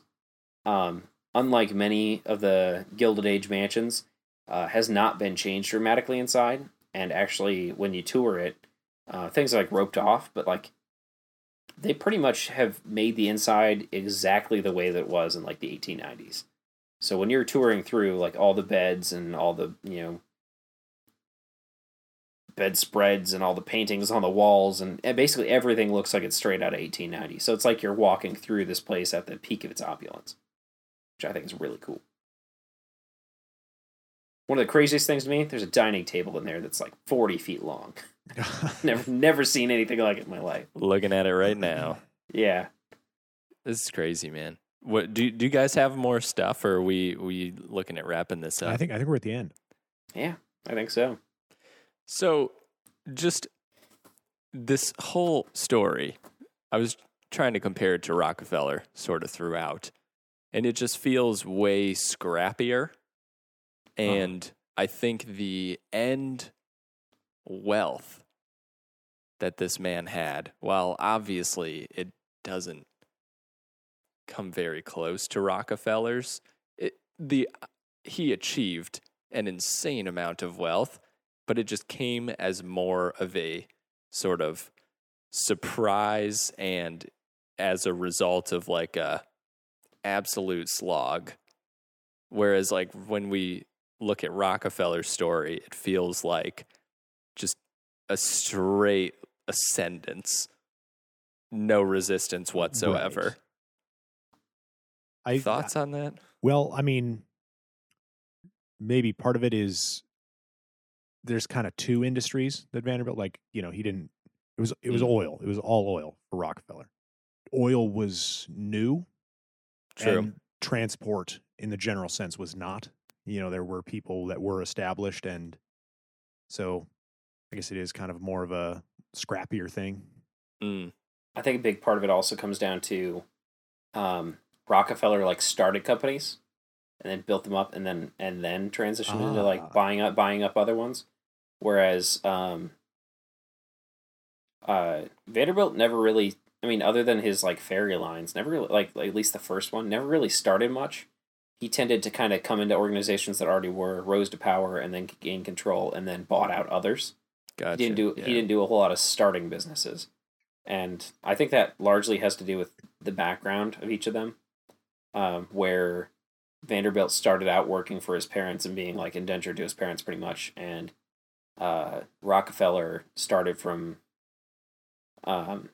E: um, unlike many of the Gilded Age mansions, uh, has not been changed dramatically inside. And actually, when you tour it, uh, things are like roped off, but like they pretty much have made the inside exactly the way that it was in like the 1890s. So when you're touring through, like all the beds and all the you know bedspreads and all the paintings on the walls and, and basically everything looks like it's straight out of 1890. So it's like you're walking through this place at the peak of its opulence, which I think is really cool. One of the craziest things to me, there's a dining table in there that's like 40 feet long. never never seen anything like it in my life.
B: Looking at it right now.
E: Yeah.
B: This is crazy, man. What do do you guys have more stuff or are we we looking at wrapping this up?
D: I think I think we're at the end.
E: Yeah, I think so.
B: So, just this whole story, I was trying to compare it to Rockefeller sort of throughout, and it just feels way scrappier. Uh-huh. And I think the end wealth that this man had, while obviously it doesn't come very close to Rockefeller's, it, the he achieved an insane amount of wealth but it just came as more of a sort of surprise and as a result of like a absolute slog. Whereas like when we look at Rockefeller's story it feels like just a straight ascendance. No resistance whatsoever.
D: I
B: thoughts on that?
D: Well, I mean, maybe part of it is there's kind of two industries that Vanderbilt like. You know, he didn't. It was it was
B: Mm.
D: oil. It was all oil for Rockefeller. Oil was new,
B: true
D: transport in the general sense was not. You know, there were people that were established, and so I guess it is kind of more of a scrappier thing.
B: Mm,
E: I think a big part of it also comes down to um, Rockefeller like started companies and then built them up and then and then transitioned into
D: Ah.
E: like buying up buying up other ones. Whereas um, uh, Vanderbilt never really I mean, other than his like ferry lines, never really like at least the first one, never really started much. He tended to kind of come into organizations that already were, rose to power, and then gain control, and then bought out others
B: gotcha
E: he didn't do
B: yeah.
E: he didn't do a whole lot of starting businesses and i think that largely has to do with the background of each of them um, where vanderbilt started out working for his parents and being like indentured to his parents pretty much and uh, rockefeller started from um,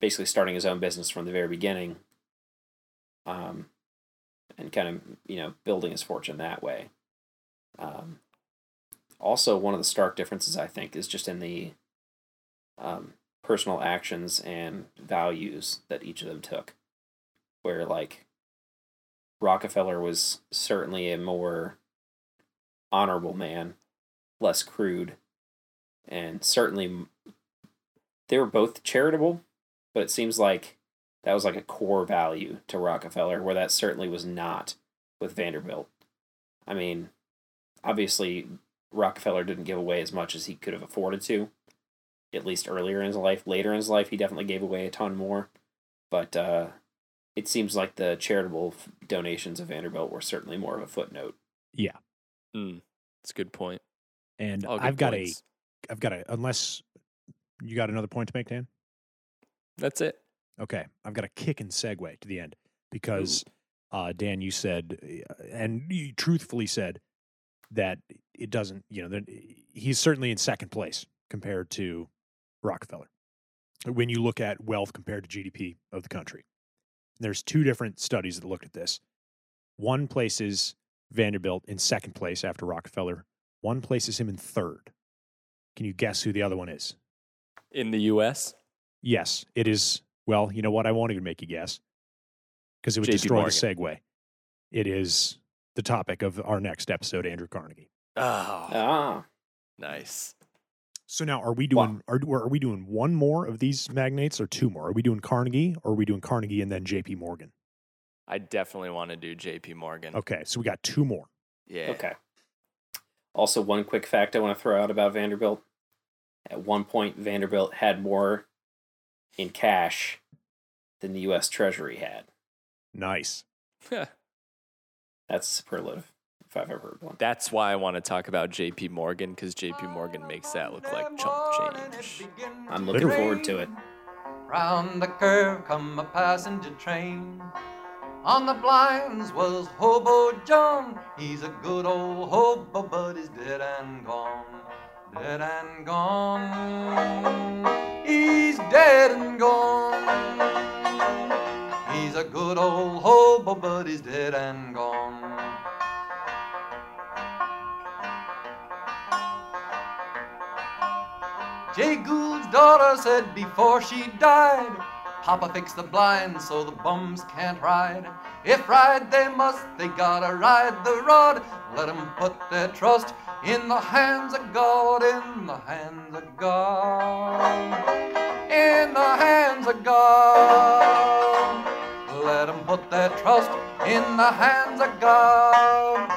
E: basically starting his own business from the very beginning um, and kind of you know building his fortune that way. Um, also one of the stark differences i think is just in the um, personal actions and values that each of them took where like rockefeller was certainly a more honorable man less crude and certainly they were both charitable but it seems like that was like a core value to rockefeller where that certainly was not with vanderbilt i mean obviously Rockefeller didn't give away as much as he could have afforded to, at least earlier in his life. Later in his life, he definitely gave away a ton more. But uh, it seems like the charitable f- donations of Vanderbilt were certainly more of a footnote.
B: Yeah, mm, that's a good point
D: And
B: good
D: I've got a, I've got a. Unless you got another point to make, Dan.
B: that's it
D: Okay, I've got a kick and segue to the end because uh, Dan, you said, uh, and you truthfully said that it doesn't. You know, that he's certainly in second place compared to Rockefeller when you look at wealth compared to GDP of the country. There's two different studies that looked at this. One places Vanderbilt in second place after Rockefeller. One places him in third. Can you guess who the other one is?
B: in the us
D: Yes, it is. Well, you know what? I won't even make you guess because it would
B: JP
D: destroy
B: Morgan.
D: the segue. it is the topic of our next episode, Andrew Carnegie.
B: Oh,
E: Ah,
B: nice.
D: So now, are we
E: Wow.
D: doing are are we doing one more of these magnates or two more? Are we doing Carnegie or are we doing Carnegie and then J.P. Morgan?
B: I definitely want to do J.P. Morgan.
D: Okay, so we got two more.
B: Yeah.
E: okay. Also, one quick fact I want to throw out about Vanderbilt. At one point, Vanderbilt had more in cash than the U.S. Treasury had.
D: Nice.
E: That's superlative, if I've ever heard one.
B: That's why I want to talk about J.P. Morgan because J.P. Morgan makes that look like chump change.
E: I'm looking
D: Literally.
E: forward to it.
F: Round the curve come a passenger train. On the blinds was Hobo John. He's a good old hobo, but he's dead and gone. Dead and gone. He's dead and gone. He's a good old hobo, but he's dead and gone. Jay Gould's daughter said before she died, Papa fixed the blind so the bums can't ride. If ride they must, they gotta ride the rod. Let 'em put their trust in the hands of God, in the hands of God, in the hands of God. Let 'em put their trust in the hands of God.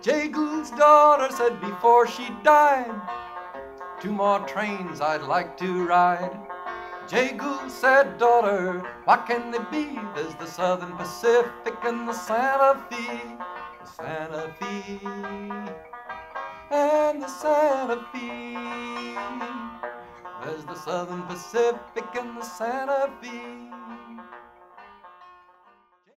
F: Jay Gould's daughter said before she died, Two more trains I'd like to ride. Jay Gould said, Daughter, what can they be? There's the Southern Pacific and the Santa Fe. The Santa Fe. And the Santa Fe. There's the Southern Pacific and the Santa Fe.